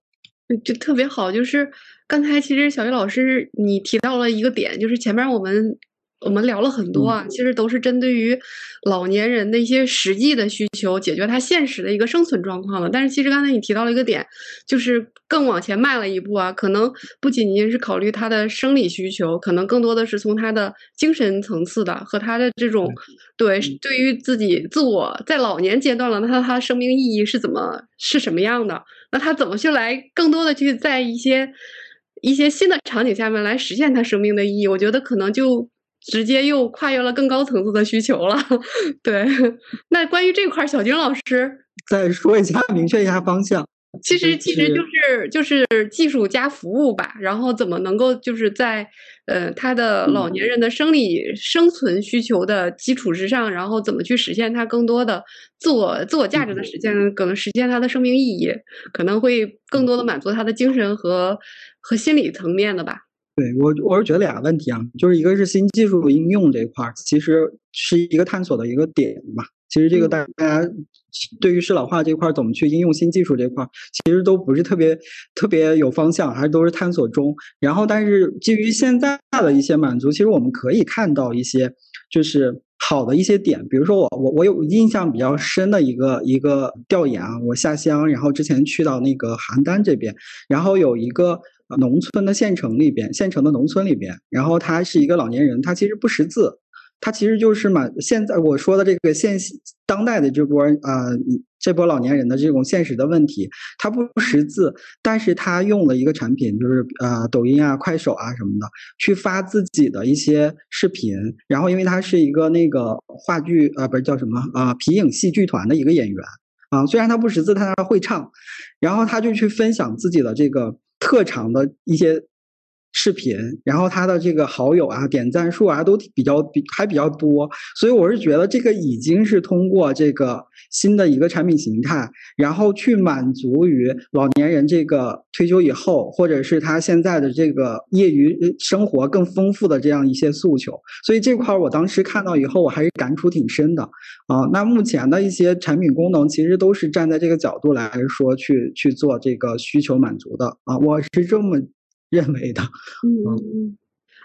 就特别好，就是刚才其实小鱼老师你提到了一个点，就是前面我们我们聊了很多啊，其实都是针对于老年人的一些实际的需求，解决他现实的一个生存状况的。但是其实刚才你提到了一个点，就是更往前迈了一步啊，可能不仅仅是考虑他的生理需求，可能更多的是从他的精神层次的和他的这种对对于自己自我在老年阶段了，那他他生命意义是怎么是什么样的？那他怎么去来更多的去在一些一些新的场景下面来实现他生命的意义？我觉得可能就直接又跨越了更高层次的需求了。对，那关于这块，小军老师再说一下，明确一下方向。其实其实就是就是技术加服务吧，然后怎么能够就是在呃他的老年人的生理生存需求的基础之上，然后怎么去实现他更多的自我自我价值的实现，可能实现他的生命意义，可能会更多的满足他的精神和和心理层面的吧。对我我是觉得俩问题啊，就是一个是新技术应用这块儿，其实是一个探索的一个点嘛。其实这个大家对于适老化这块怎么去应用新技术这块，其实都不是特别特别有方向，还是都是探索中。然后，但是基于现在的一些满足，其实我们可以看到一些就是好的一些点。比如说，我我我有印象比较深的一个一个调研啊，我下乡，然后之前去到那个邯郸这边，然后有一个农村的县城里边，县城的农村里边，然后他是一个老年人，他其实不识字。他其实就是嘛，现在我说的这个现当代的这波呃，这波老年人的这种现实的问题，他不识字，但是他用了一个产品，就是呃抖音啊、快手啊什么的，去发自己的一些视频。然后，因为他是一个那个话剧啊，不是叫什么啊皮影戏剧团的一个演员啊，虽然他不识字，但他会唱。然后他就去分享自己的这个特长的一些。视频，然后他的这个好友啊、点赞数啊都比较比还比较多，所以我是觉得这个已经是通过这个新的一个产品形态，然后去满足于老年人这个退休以后，或者是他现在的这个业余生活更丰富的这样一些诉求。所以这块我当时看到以后，我还是感触挺深的啊。那目前的一些产品功能，其实都是站在这个角度来说去去做这个需求满足的啊。我是这么。认为的，嗯，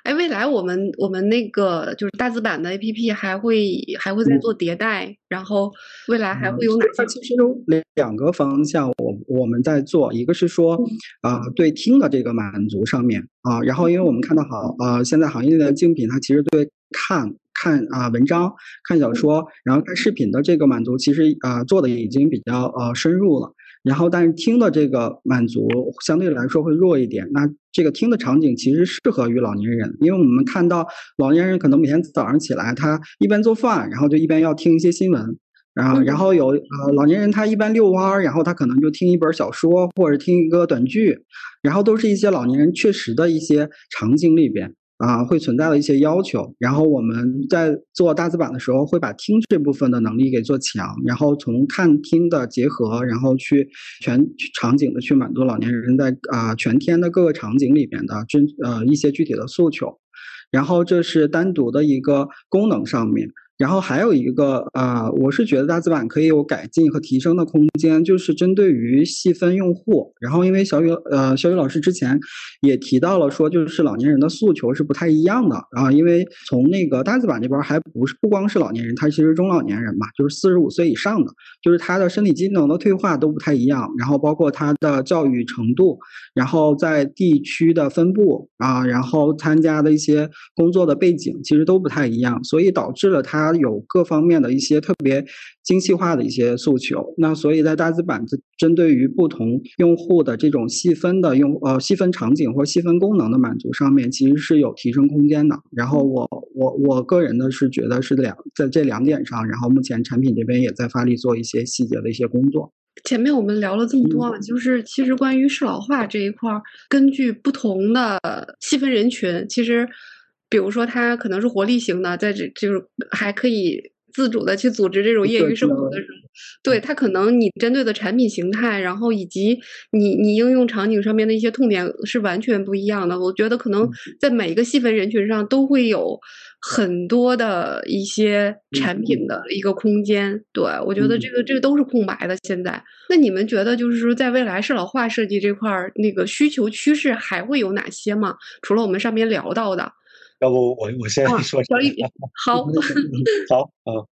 哎，未来我们我们那个就是大字版的 APP 还会还会再做迭代，然后未来还会有哪些？其实有两个方向，我我们在做，一个是说啊，对听的这个满足上面啊，然后因为我们看到好啊，现在行业的竞品它其实对看看啊文章、看小说，然后看视频的这个满足，其实啊做的已经比较呃深入了。然后，但是听的这个满足相对来说会弱一点。那这个听的场景其实适合于老年人，因为我们看到老年人可能每天早上起来，他一边做饭，然后就一边要听一些新闻，然后然后有呃老年人他一般遛弯儿，然后他可能就听一本小说或者听一个短剧，然后都是一些老年人确实的一些场景里边。啊，会存在的一些要求，然后我们在做大字版的时候，会把听这部分的能力给做强，然后从看听的结合，然后去全场景的去满足老年人在啊全天的各个场景里面的真呃一些具体的诉求，然后这是单独的一个功能上面。然后还有一个啊，我是觉得大字版可以有改进和提升的空间，就是针对于细分用户。然后因为小雨呃小雨老师之前也提到了说，就是老年人的诉求是不太一样的啊。因为从那个大字版这边还不是不光是老年人，他其实中老年人嘛，就是四十五岁以上的，就是他的身体机能的退化都不太一样。然后包括他的教育程度，然后在地区的分布啊，然后参加的一些工作的背景其实都不太一样，所以导致了他。有各方面的一些特别精细化的一些诉求，那所以在大字版针对于不同用户的这种细分的用呃细分场景或细分功能的满足上面，其实是有提升空间的。然后我我我个人呢是觉得是两在这两点上，然后目前产品这边也在发力做一些细节的一些工作。前面我们聊了这么多，就是其实关于适老化这一块，根据不同的细分人群，其实。比如说，他可能是活力型的，在这就是还可以自主的去组织这种业余生活的时候，对他可能你针对的产品形态，然后以及你你应用场景上面的一些痛点是完全不一样的。我觉得可能在每一个细分人群上都会有很多的一些产品的一个空间。对我觉得这个这个都是空白的。现在，那你们觉得就是说，在未来适老化设计这块儿，那个需求趋势还会有哪些吗？除了我们上面聊到的。要不我我先 说，小雨，好，好啊，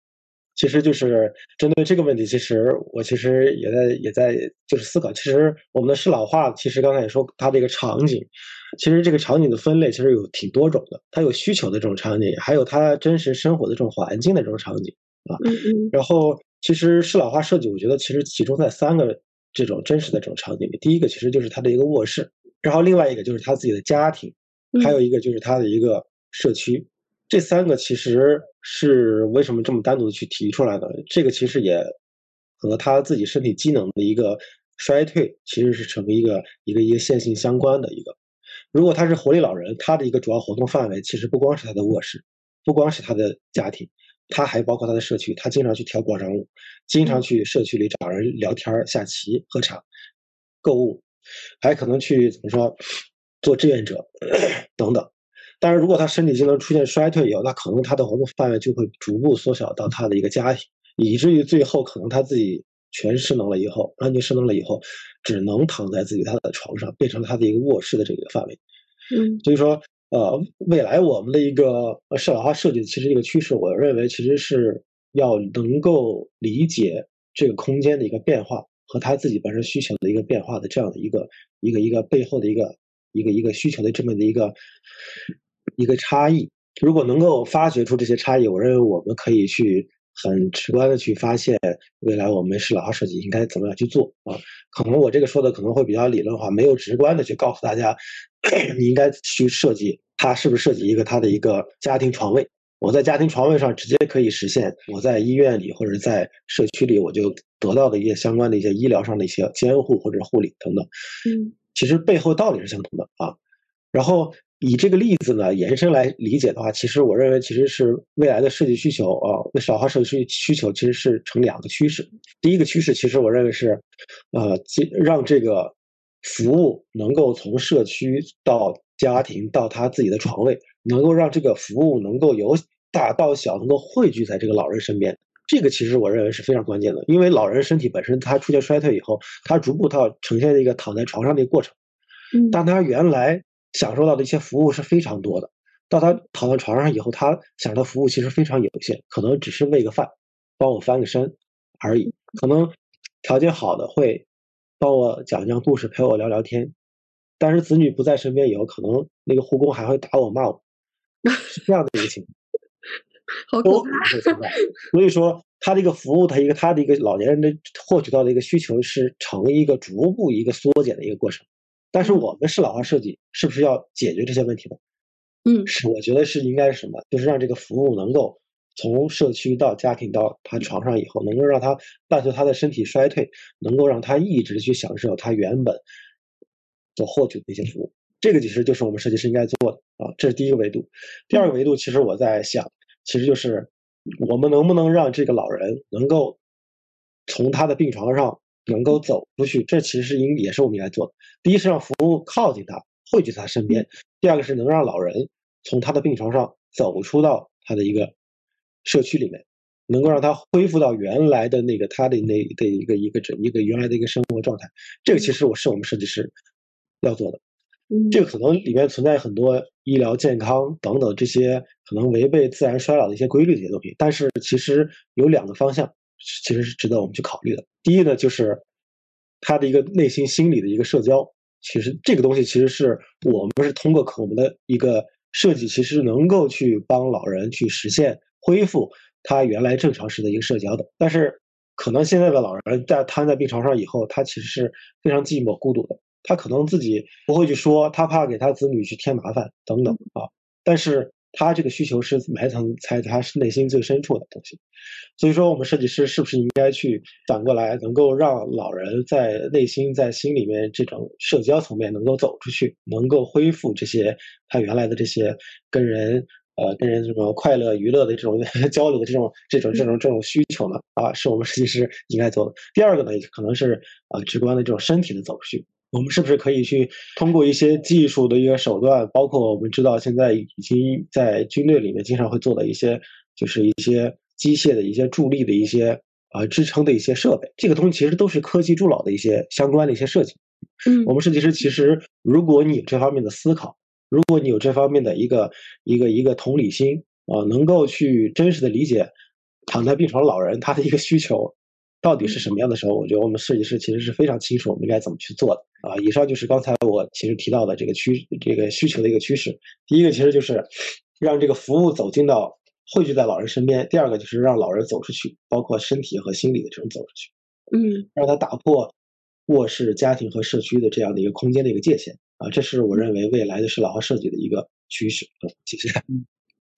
其实就是针对这个问题，其实我其实也在也在就是思考，其实我们的适老化，其实刚才也说它的一个场景，其实这个场景的分类其实有挺多种的，它有需求的这种场景，还有它真实生活的这种环境的这种场景啊，嗯嗯，然后其实适老化设计，我觉得其实集中在三个这种真实的这种场景里，第一个其实就是它的一个卧室，然后另外一个就是他自己的家庭，还有一个就是他的一个。社区，这三个其实是为什么这么单独的去提出来的？这个其实也和他自己身体机能的一个衰退，其实是成为一个一个一个线性相关的一个。如果他是活力老人，他的一个主要活动范围其实不光是他的卧室，不光是他的家庭，他还包括他的社区。他经常去跳广场舞，经常去社区里找人聊天、下棋、喝茶、购物，还可能去怎么说做志愿者 等等。但是如果他身体机能出现衰退以后，那可能他的活动范围就会逐步缩小到他的一个家庭，以至于最后可能他自己全失能了以后，完全失能了以后，只能躺在自己他的床上，变成了他的一个卧室的这个范围。嗯，所以说，呃，未来我们的一个适老化设计，其实一个趋势，我认为其实是要能够理解这个空间的一个变化和他自己本身需求的一个变化的这样的一个一个一个背后的一个一个一个需求的这么的一个。一个差异，如果能够发掘出这些差异，我认为我们可以去很直观的去发现未来我们适老化设计应该怎么样去做啊？可能我这个说的可能会比较理论化，没有直观的去告诉大家，你应该去设计它是不是设计一个它的一个家庭床位。我在家庭床位上直接可以实现我在医院里或者在社区里我就得到的一些相关的一些医疗上的一些监护或者护理等等。嗯，其实背后道理是相同的啊，然后。以这个例子呢延伸来理解的话，其实我认为其实是未来的设计需求啊，那少化设计需求其实是成两个趋势。第一个趋势其实我认为是，呃，让这个服务能够从社区到家庭到他自己的床位，能够让这个服务能够由大到小能够汇聚在这个老人身边。这个其实我认为是非常关键的，因为老人身体本身他出现衰退以后，他逐步到呈现一个躺在床上的一个过程。嗯，但他原来。享受到的一些服务是非常多的。到他躺在床上以后，他享受的服务其实非常有限，可能只是喂个饭，帮我翻个身而已。可能条件好的会帮我讲讲故事，陪我聊聊天。但是子女不在身边以后，可能那个护工还会打我骂我，是这样的一个情况。好可怕。所以说，他这个服务，他一个他的一个老年人的获取到的一个需求是成一个逐步一个缩减的一个过程。但是我们适老化设计是不是要解决这些问题呢？嗯，是，我觉得是应该是什么？就是让这个服务能够从社区到家庭到他床上以后，能够让他伴随他的身体衰退，能够让他一直去享受他原本所获取的那些服务。这个其实就是我们设计师应该做的啊，这是第一个维度。第二个维度，其实我在想，其实就是我们能不能让这个老人能够从他的病床上。能够走出去，这其实是应也是我们应该做的。第一是让服务靠近他，汇聚他身边；第二个是能让老人从他的病床上走出到他的一个社区里面，能够让他恢复到原来的那个他的那的一个一个整一个原来的一个生活状态。这个其实我是我们设计师要做的。这个可能里面存在很多医疗健康等等这些可能违背自然衰老的一些规律的一些东西，但是其实有两个方向。其实是值得我们去考虑的。第一呢，就是他的一个内心心理的一个社交。其实这个东西其实是我们是通过我们的一个设计，其实能够去帮老人去实现恢复他原来正常时的一个社交的。但是可能现在的老人在瘫在病床上以后，他其实是非常寂寞孤独的。他可能自己不会去说，他怕给他子女去添麻烦等等啊。但是他这个需求是埋藏在他内心最深处的东西，所以说我们设计师是不是应该去反过来，能够让老人在内心在心里面这种社交层面能够走出去，能够恢复这些他原来的这些跟人呃跟人这种快乐娱乐的这种 交流的这种这种这种这种需求呢？啊，是我们设计师应该做的。第二个呢，可能是啊直观的这种身体的走序。我们是不是可以去通过一些技术的一个手段，包括我们知道现在已经在军队里面经常会做的一些，就是一些机械的一些助力的一些呃支撑的一些设备，这个东西其实都是科技助老的一些相关的一些设计。嗯，我们设计师其实，如果你有这方面的思考，如果你有这方面的一个一个一个同理心啊，能够去真实的理解躺在病床老人他的一个需求。到底是什么样的时候？我觉得我们设计师其实是非常清楚我们应该怎么去做的啊。以上就是刚才我其实提到的这个趋这个需求的一个趋势。第一个其实就是让这个服务走进到汇聚在老人身边；第二个就是让老人走出去，包括身体和心理的这种走出去。嗯，让他打破卧室、家庭和社区的这样的一个空间的一个界限啊。这是我认为未来的适老化设计的一个趋势。谢谢。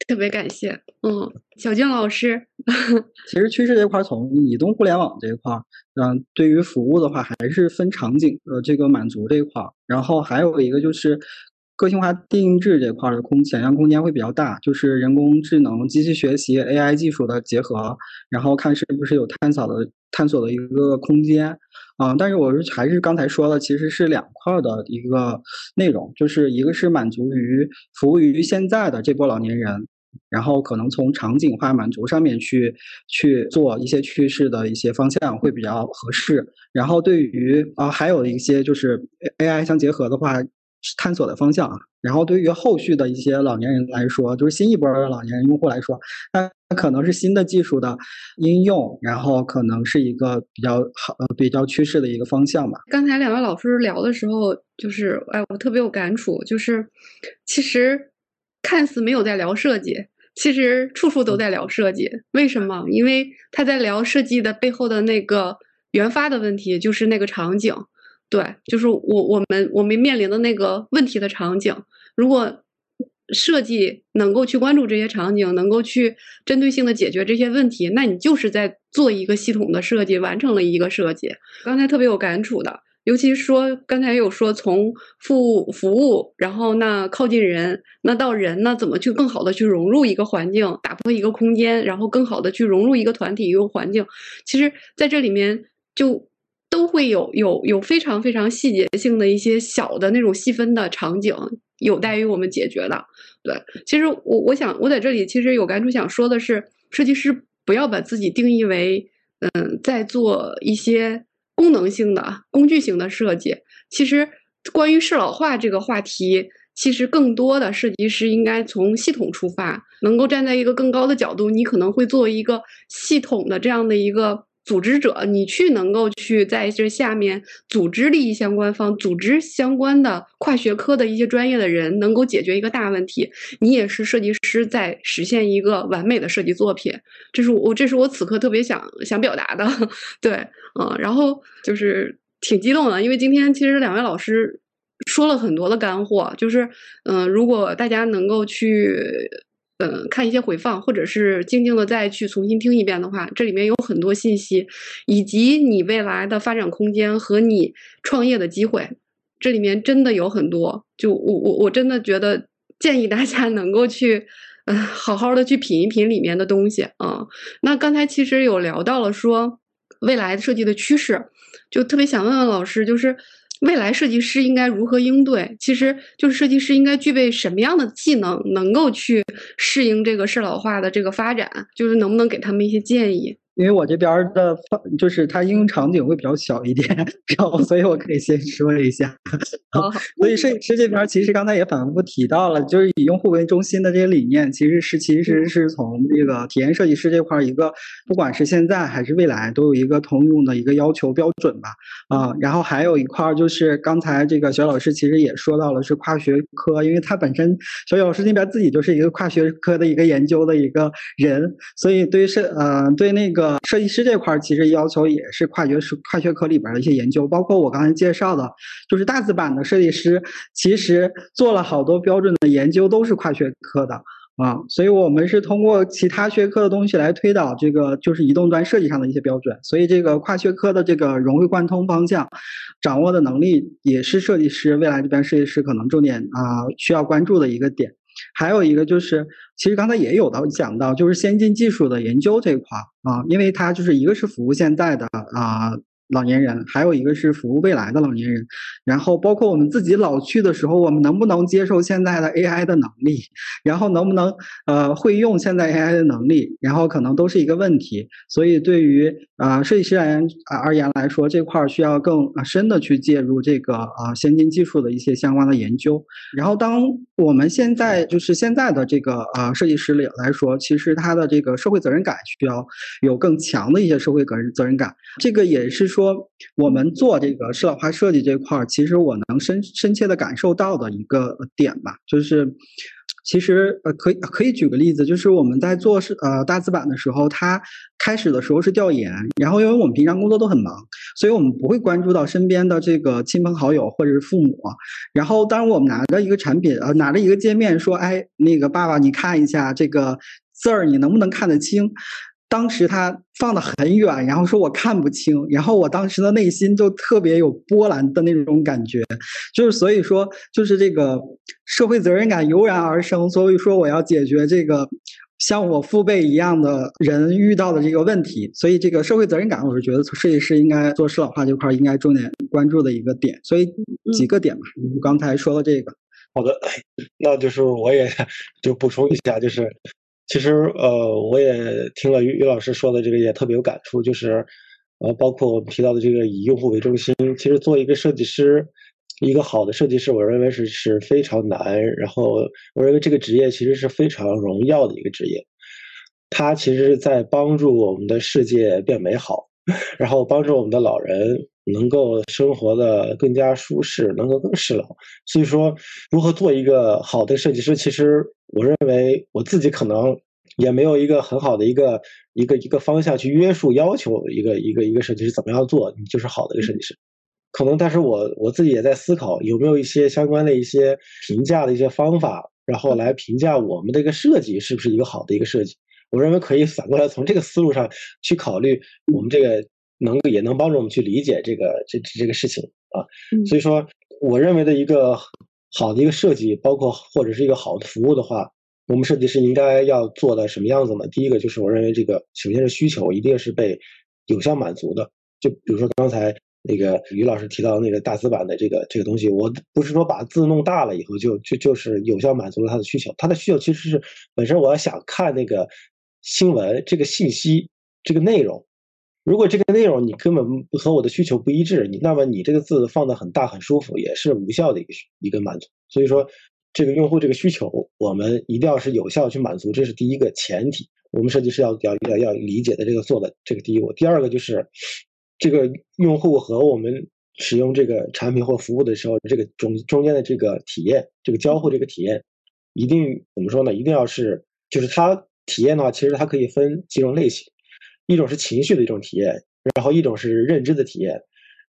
特别感谢，嗯，小静老师。其实趋势这块从移动互联网这一块，嗯，对于服务的话还是分场景呃这个满足这一块，然后还有一个就是个性化定制这块的空想象空间会比较大，就是人工智能、机器学习、AI 技术的结合，然后看是不是有探索的探索的一个空间啊。但是我是还是刚才说的，其实是两块的一个内容，就是一个是满足于服务于现在的这波老年人。然后可能从场景化满足上面去去做一些趋势的一些方向会比较合适。然后对于啊还有一些就是 AI 相结合的话，探索的方向啊。然后对于后续的一些老年人来说，就是新一波的老年人用户来说，那可能是新的技术的应用，然后可能是一个比较好呃比较趋势的一个方向吧。刚才两位老师聊的时候，就是哎我特别有感触，就是其实。看似没有在聊设计，其实处处都在聊设计。为什么？因为他在聊设计的背后的那个原发的问题，就是那个场景。对，就是我我们我们面临的那个问题的场景。如果设计能够去关注这些场景，能够去针对性的解决这些问题，那你就是在做一个系统的设计，完成了一个设计。刚才特别有感触的。尤其说，刚才有说从服务服务，然后那靠近人，那到人呢，怎么去更好的去融入一个环境，打破一个空间，然后更好的去融入一个团体一个环境。其实，在这里面就都会有有有非常非常细节性的一些小的那种细分的场景，有待于我们解决的。对，其实我我想我在这里其实有感触想说的是，设计师不要把自己定义为嗯，在做一些。功能性的工具型的设计，其实关于适老化这个话题，其实更多的设计师应该从系统出发，能够站在一个更高的角度，你可能会作为一个系统的这样的一个组织者，你去能够去在这下面组织利益相关方，组织相关的跨学科的一些专业的人，能够解决一个大问题。你也是设计师在实现一个完美的设计作品，这是我这是我此刻特别想想表达的，对。嗯，然后就是挺激动的，因为今天其实两位老师说了很多的干货，就是嗯，如果大家能够去嗯看一些回放，或者是静静的再去重新听一遍的话，这里面有很多信息，以及你未来的发展空间和你创业的机会，这里面真的有很多。就我我我真的觉得建议大家能够去嗯好好的去品一品里面的东西啊。那刚才其实有聊到了说。未来设计的趋势，就特别想问问老师，就是未来设计师应该如何应对？其实就是设计师应该具备什么样的技能，能够去适应这个适老化的这个发展？就是能不能给他们一些建议？因为我这边的放就是它应用场景会比较小一点，然后所以我可以先说一下。好，所以设计师这边其实刚才也反复提到了，就是以用户为中心的这些理念，其实是其实是从这个体验设计师这块一个，不管是现在还是未来，都有一个通用的一个要求标准吧。啊，然后还有一块就是刚才这个小老师其实也说到了是跨学科，因为他本身小老师那边自己就是一个跨学科的一个研究的一个人，所以对是呃对那个。呃，设计师这块其实要求也是跨学跨学科里边的一些研究，包括我刚才介绍的，就是大字版的设计师，其实做了好多标准的研究，都是跨学科的啊。所以我们是通过其他学科的东西来推导这个就是移动端设计上的一些标准。所以这个跨学科的这个融会贯通方向，掌握的能力也是设计师未来这边设计师可能重点啊需要关注的一个点。还有一个就是，其实刚才也有到讲到，就是先进技术的研究这一块啊，因为它就是一个是服务现在的啊。老年人，还有一个是服务未来的老年人，然后包括我们自己老去的时候，我们能不能接受现在的 AI 的能力，然后能不能呃会用现在 AI 的能力，然后可能都是一个问题。所以对于啊设计师而言而言来说，这块需要更深的去介入这个啊先进技术的一些相关的研究。然后当我们现在就是现在的这个啊设计师里来说，其实他的这个社会责任感需要有更强的一些社会责任责任感。这个也是说。说我们做这个适老化设计这块儿，其实我能深深切的感受到的一个点吧，就是其实呃可以可以举个例子，就是我们在做是呃大字版的时候，它开始的时候是调研，然后因为我们平常工作都很忙，所以我们不会关注到身边的这个亲朋好友或者是父母，然后当我们拿着一个产品呃拿着一个界面说，哎那个爸爸你看一下这个字儿，你能不能看得清？当时他放的很远，然后说我看不清，然后我当时的内心就特别有波澜的那种感觉，就是所以说就是这个社会责任感油然而生，所以说我要解决这个像我父辈一样的人遇到的这个问题，所以这个社会责任感，我是觉得设计师应该做适老化这块应该重点关注的一个点，所以几个点吧，我刚才说的这个，好的，那就是我也 就补充一下，就是。其实，呃，我也听了于于老师说的这个，也特别有感触。就是，呃，包括我们提到的这个以用户为中心。其实，做一个设计师，一个好的设计师，我认为是是非常难。然后，我认为这个职业其实是非常荣耀的一个职业。它其实在帮助我们的世界变美好，然后帮助我们的老人能够生活的更加舒适，能够更适老。所以说，如何做一个好的设计师，其实。我认为我自己可能也没有一个很好的一个一个一个方向去约束要求一个一个一个设计师怎么样做，你就是好的一个设计师。可能，但是我我自己也在思考有没有一些相关的一些评价的一些方法，然后来评价我们这个设计是不是一个好的一个设计。我认为可以反过来从这个思路上去考虑，我们这个能也能帮助我们去理解这个这这个事情啊。所以说，我认为的一个。好的一个设计，包括或者是一个好的服务的话，我们设计师应该要做的什么样子呢？第一个就是我认为这个首先是需求一定是被有效满足的。就比如说刚才那个于老师提到那个大字版的这个这个东西，我不是说把字弄大了以后就就就是有效满足了他的需求，他的需求其实是本身我要想看那个新闻这个信息这个内容。如果这个内容你根本和我的需求不一致，你那么你这个字放的很大很舒服也是无效的一个一个满足。所以说，这个用户这个需求我们一定要是有效去满足，这是第一个前提。我们设计师要要要要理解的这个做的这个第一步。第二个就是这个用户和我们使用这个产品或服务的时候，这个中中间的这个体验，这个交互这个体验，一定怎么说呢？一定要是就是它体验的话，其实它可以分几种类型。一种是情绪的一种体验，然后一种是认知的体验，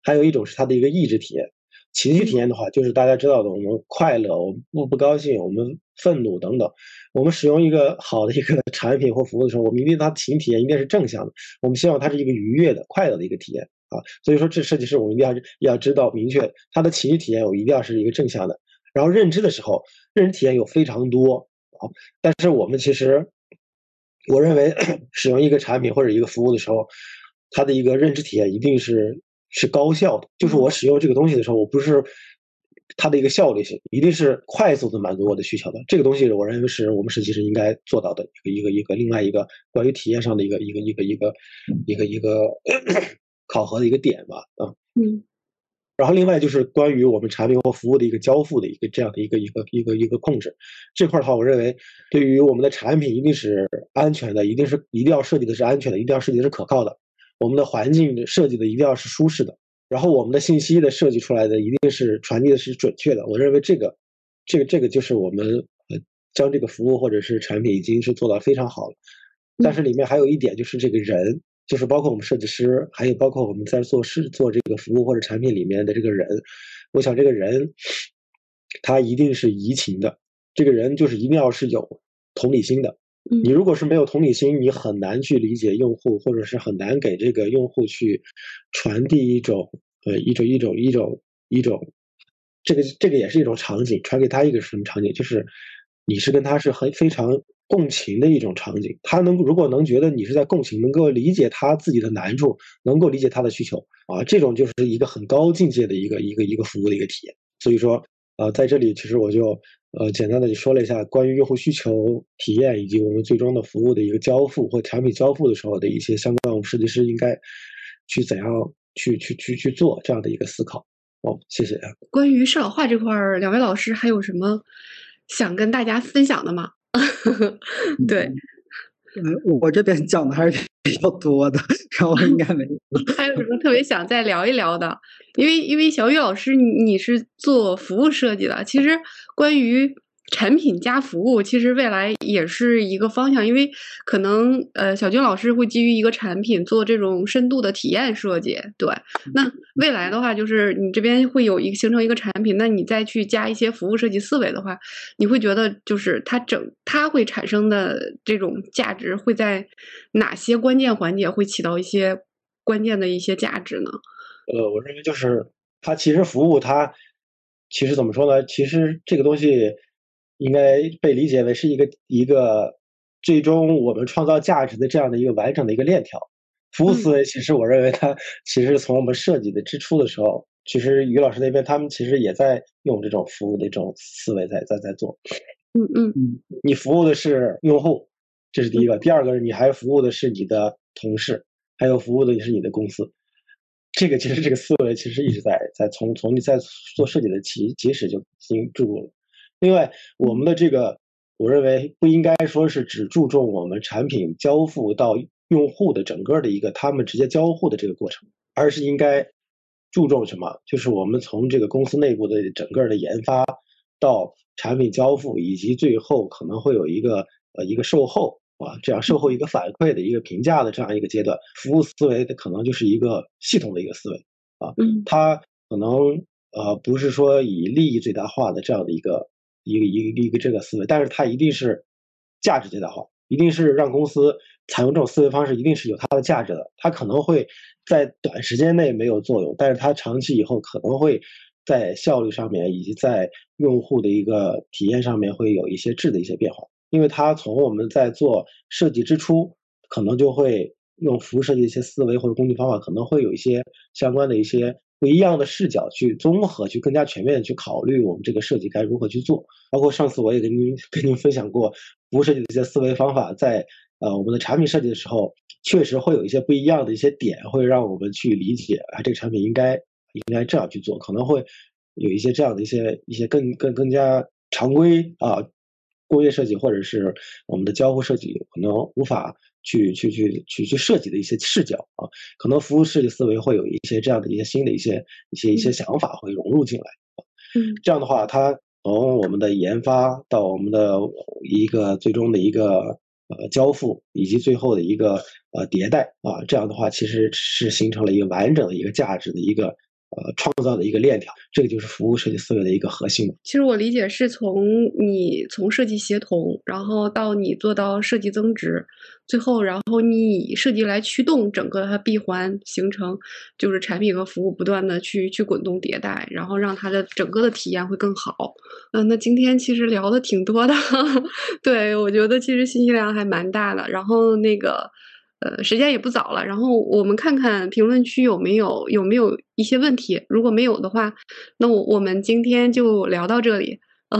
还有一种是它的一个意志体验。情绪体验的话，就是大家知道的，我们快乐，我们不不高兴，我们愤怒等等。我们使用一个好的一个产品或服务的时候，我们一定它情体验一定是正向的，我们希望它是一个愉悦的、快乐的一个体验啊。所以说，这设计师我们一定要要知道明确它的情绪体验，我一定要是一个正向的。然后认知的时候，认知体验有非常多啊，但是我们其实。我认为 使用一个产品或者一个服务的时候，它的一个认知体验一定是是高效的。就是我使用这个东西的时候，我不是它的一个效率性，一定是快速的满足我的需求的。这个东西，我认为是我们设计师应该做到的一个一个一个另外一个关于体验上的一个一个一个一个一个一个 考核的一个点吧。啊，嗯。然后另外就是关于我们产品或服务的一个交付的一个这样的一个一个一个一个控制这块的话，我认为对于我们的产品一定是安全的，一定是一定要设计的是安全的，一定要设计的是可靠的。我们的环境设计的一定要是舒适的，然后我们的信息的设计出来的一定是传递的是准确的。我认为这个这个这个就是我们呃将这个服务或者是产品已经是做到非常好了。但是里面还有一点就是这个人。就是包括我们设计师，还有包括我们在做事做这个服务或者产品里面的这个人，我想这个人，他一定是移情的。这个人就是一定要是有同理心的。你如果是没有同理心，你很难去理解用户，或者是很难给这个用户去传递一种呃一种一种一种一种，这个这个也是一种场景，传给他一个什么场景？就是你是跟他是很非常共情的一种场景。他能如果能觉得你是在共情，能够理解他自己的难处，能够理解他的需求啊，这种就是一个很高境界的一个一个一个服务的一个体验。所以说，呃，在这里其实我就呃简单的就说了一下关于用户需求体验以及我们最终的服务的一个交付或产品交付的时候的一些相关，我们设计师应该去怎样去去去去做这样的一个思考。哦，谢谢。关于适老化这块儿，两位老师还有什么想跟大家分享的吗？对，嗯，我这边讲的还是比较多的，然后应该没有。还有什么特别想再聊一聊的？因为因为小雨老师你是做服务设计的，其实关于。产品加服务，其实未来也是一个方向，因为可能呃，小军老师会基于一个产品做这种深度的体验设计，对。那未来的话，就是你这边会有一个形成一个产品，那你再去加一些服务设计思维的话，你会觉得就是它整它会产生的这种价值会在哪些关键环节会起到一些关键的一些价值呢？呃，我认为就是它其实服务它其实怎么说呢？其实这个东西。应该被理解为是一个一个最终我们创造价值的这样的一个完整的一个链条。服务思维其实我认为它其实从我们设计的之初的时候，其实于老师那边他们其实也在用这种服务的这种思维在在在做。嗯嗯嗯，你服务的是用户，这是第一个。第二个，你还服务的是你的同事，还有服务的也是你的公司。这个其实这个思维其实一直在在从从你在做设计的起起始就已经注入了。另外，我们的这个，我认为不应该说是只注重我们产品交付到用户的整个的一个他们直接交互的这个过程，而是应该注重什么？就是我们从这个公司内部的整个的研发到产品交付，以及最后可能会有一个呃一个售后啊，这样售后一个反馈的一个评价的这样一个阶段，服务思维的可能就是一个系统的一个思维啊，它可能呃不是说以利益最大化的这样的一个。一个一个一个这个思维，但是它一定是价值最大化，一定是让公司采用这种思维方式，一定是有它的价值的。它可能会在短时间内没有作用，但是它长期以后可能会在效率上面以及在用户的一个体验上面会有一些质的一些变化。因为它从我们在做设计之初，可能就会用服务设计一些思维或者工具方法，可能会有一些相关的一些。不一样的视角去综合，去更加全面的去考虑我们这个设计该如何去做。包括上次我也跟您跟您分享过服务设计的一些思维方法，在呃我们的产品设计的时候，确实会有一些不一样的一些点，会让我们去理解啊这个产品应该应该这样去做，可能会有一些这样的一些一些更更更加常规啊工业设计或者是我们的交互设计可能无法。去去去去去设计的一些视角啊，可能服务设计思维会有一些这样的一些新的一些一些一些想法会融入进来。嗯，这样的话，它从我们的研发到我们的一个最终的一个呃交付，以及最后的一个呃迭代啊，这样的话其实是形成了一个完整的一个价值的一个。呃，创造的一个链条，这个就是服务设计思维的一个核心。其实我理解是从你从设计协同，然后到你做到设计增值，最后然后你以设计来驱动整个它闭环形成，就是产品和服务不断的去去滚动迭代，然后让它的整个的体验会更好。嗯，那今天其实聊的挺多的，对我觉得其实信息量还蛮大的。然后那个。呃，时间也不早了，然后我们看看评论区有没有有没有一些问题。如果没有的话，那我我们今天就聊到这里。嗯，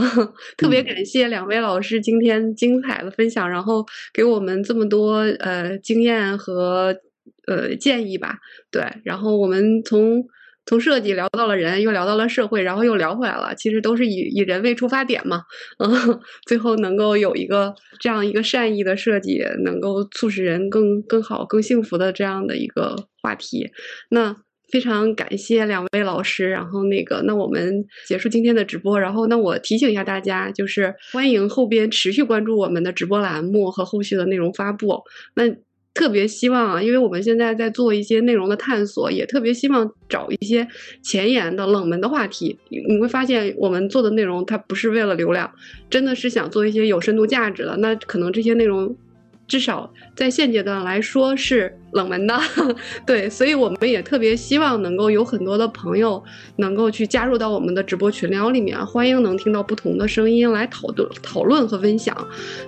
特别感谢两位老师今天精彩的分享，然后给我们这么多呃经验和呃建议吧。对，然后我们从。从设计聊到了人，又聊到了社会，然后又聊回来了。其实都是以以人为出发点嘛，嗯，最后能够有一个这样一个善意的设计，能够促使人更更好、更幸福的这样的一个话题。那非常感谢两位老师。然后那个，那我们结束今天的直播。然后那我提醒一下大家，就是欢迎后边持续关注我们的直播栏目和后续的内容发布。那。特别希望啊，因为我们现在在做一些内容的探索，也特别希望找一些前沿的、冷门的话题。你会发现，我们做的内容它不是为了流量，真的是想做一些有深度价值的。那可能这些内容，至少在现阶段来说是冷门的，对，所以我们也特别希望能够有很多的朋友能够去加入到我们的直播群聊里面，欢迎能听到不同的声音来讨论、讨论和分享。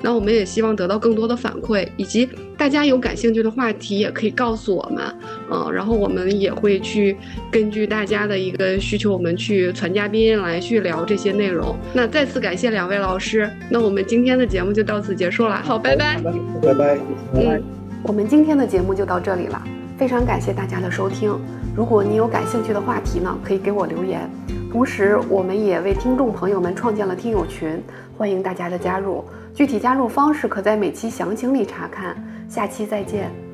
那我们也希望得到更多的反馈，以及大家有感兴趣的话题也可以告诉我们，嗯，然后我们也会去根据大家的一个需求，我们去传嘉宾来去聊这些内容。那再次感谢两位老师，那我们今天的节目就到此结束了，好，拜拜，拜拜，嗯。我们今天的节目就到这里了，非常感谢大家的收听。如果你有感兴趣的话题呢，可以给我留言。同时，我们也为听众朋友们创建了听友群，欢迎大家的加入。具体加入方式可在每期详情里查看。下期再见。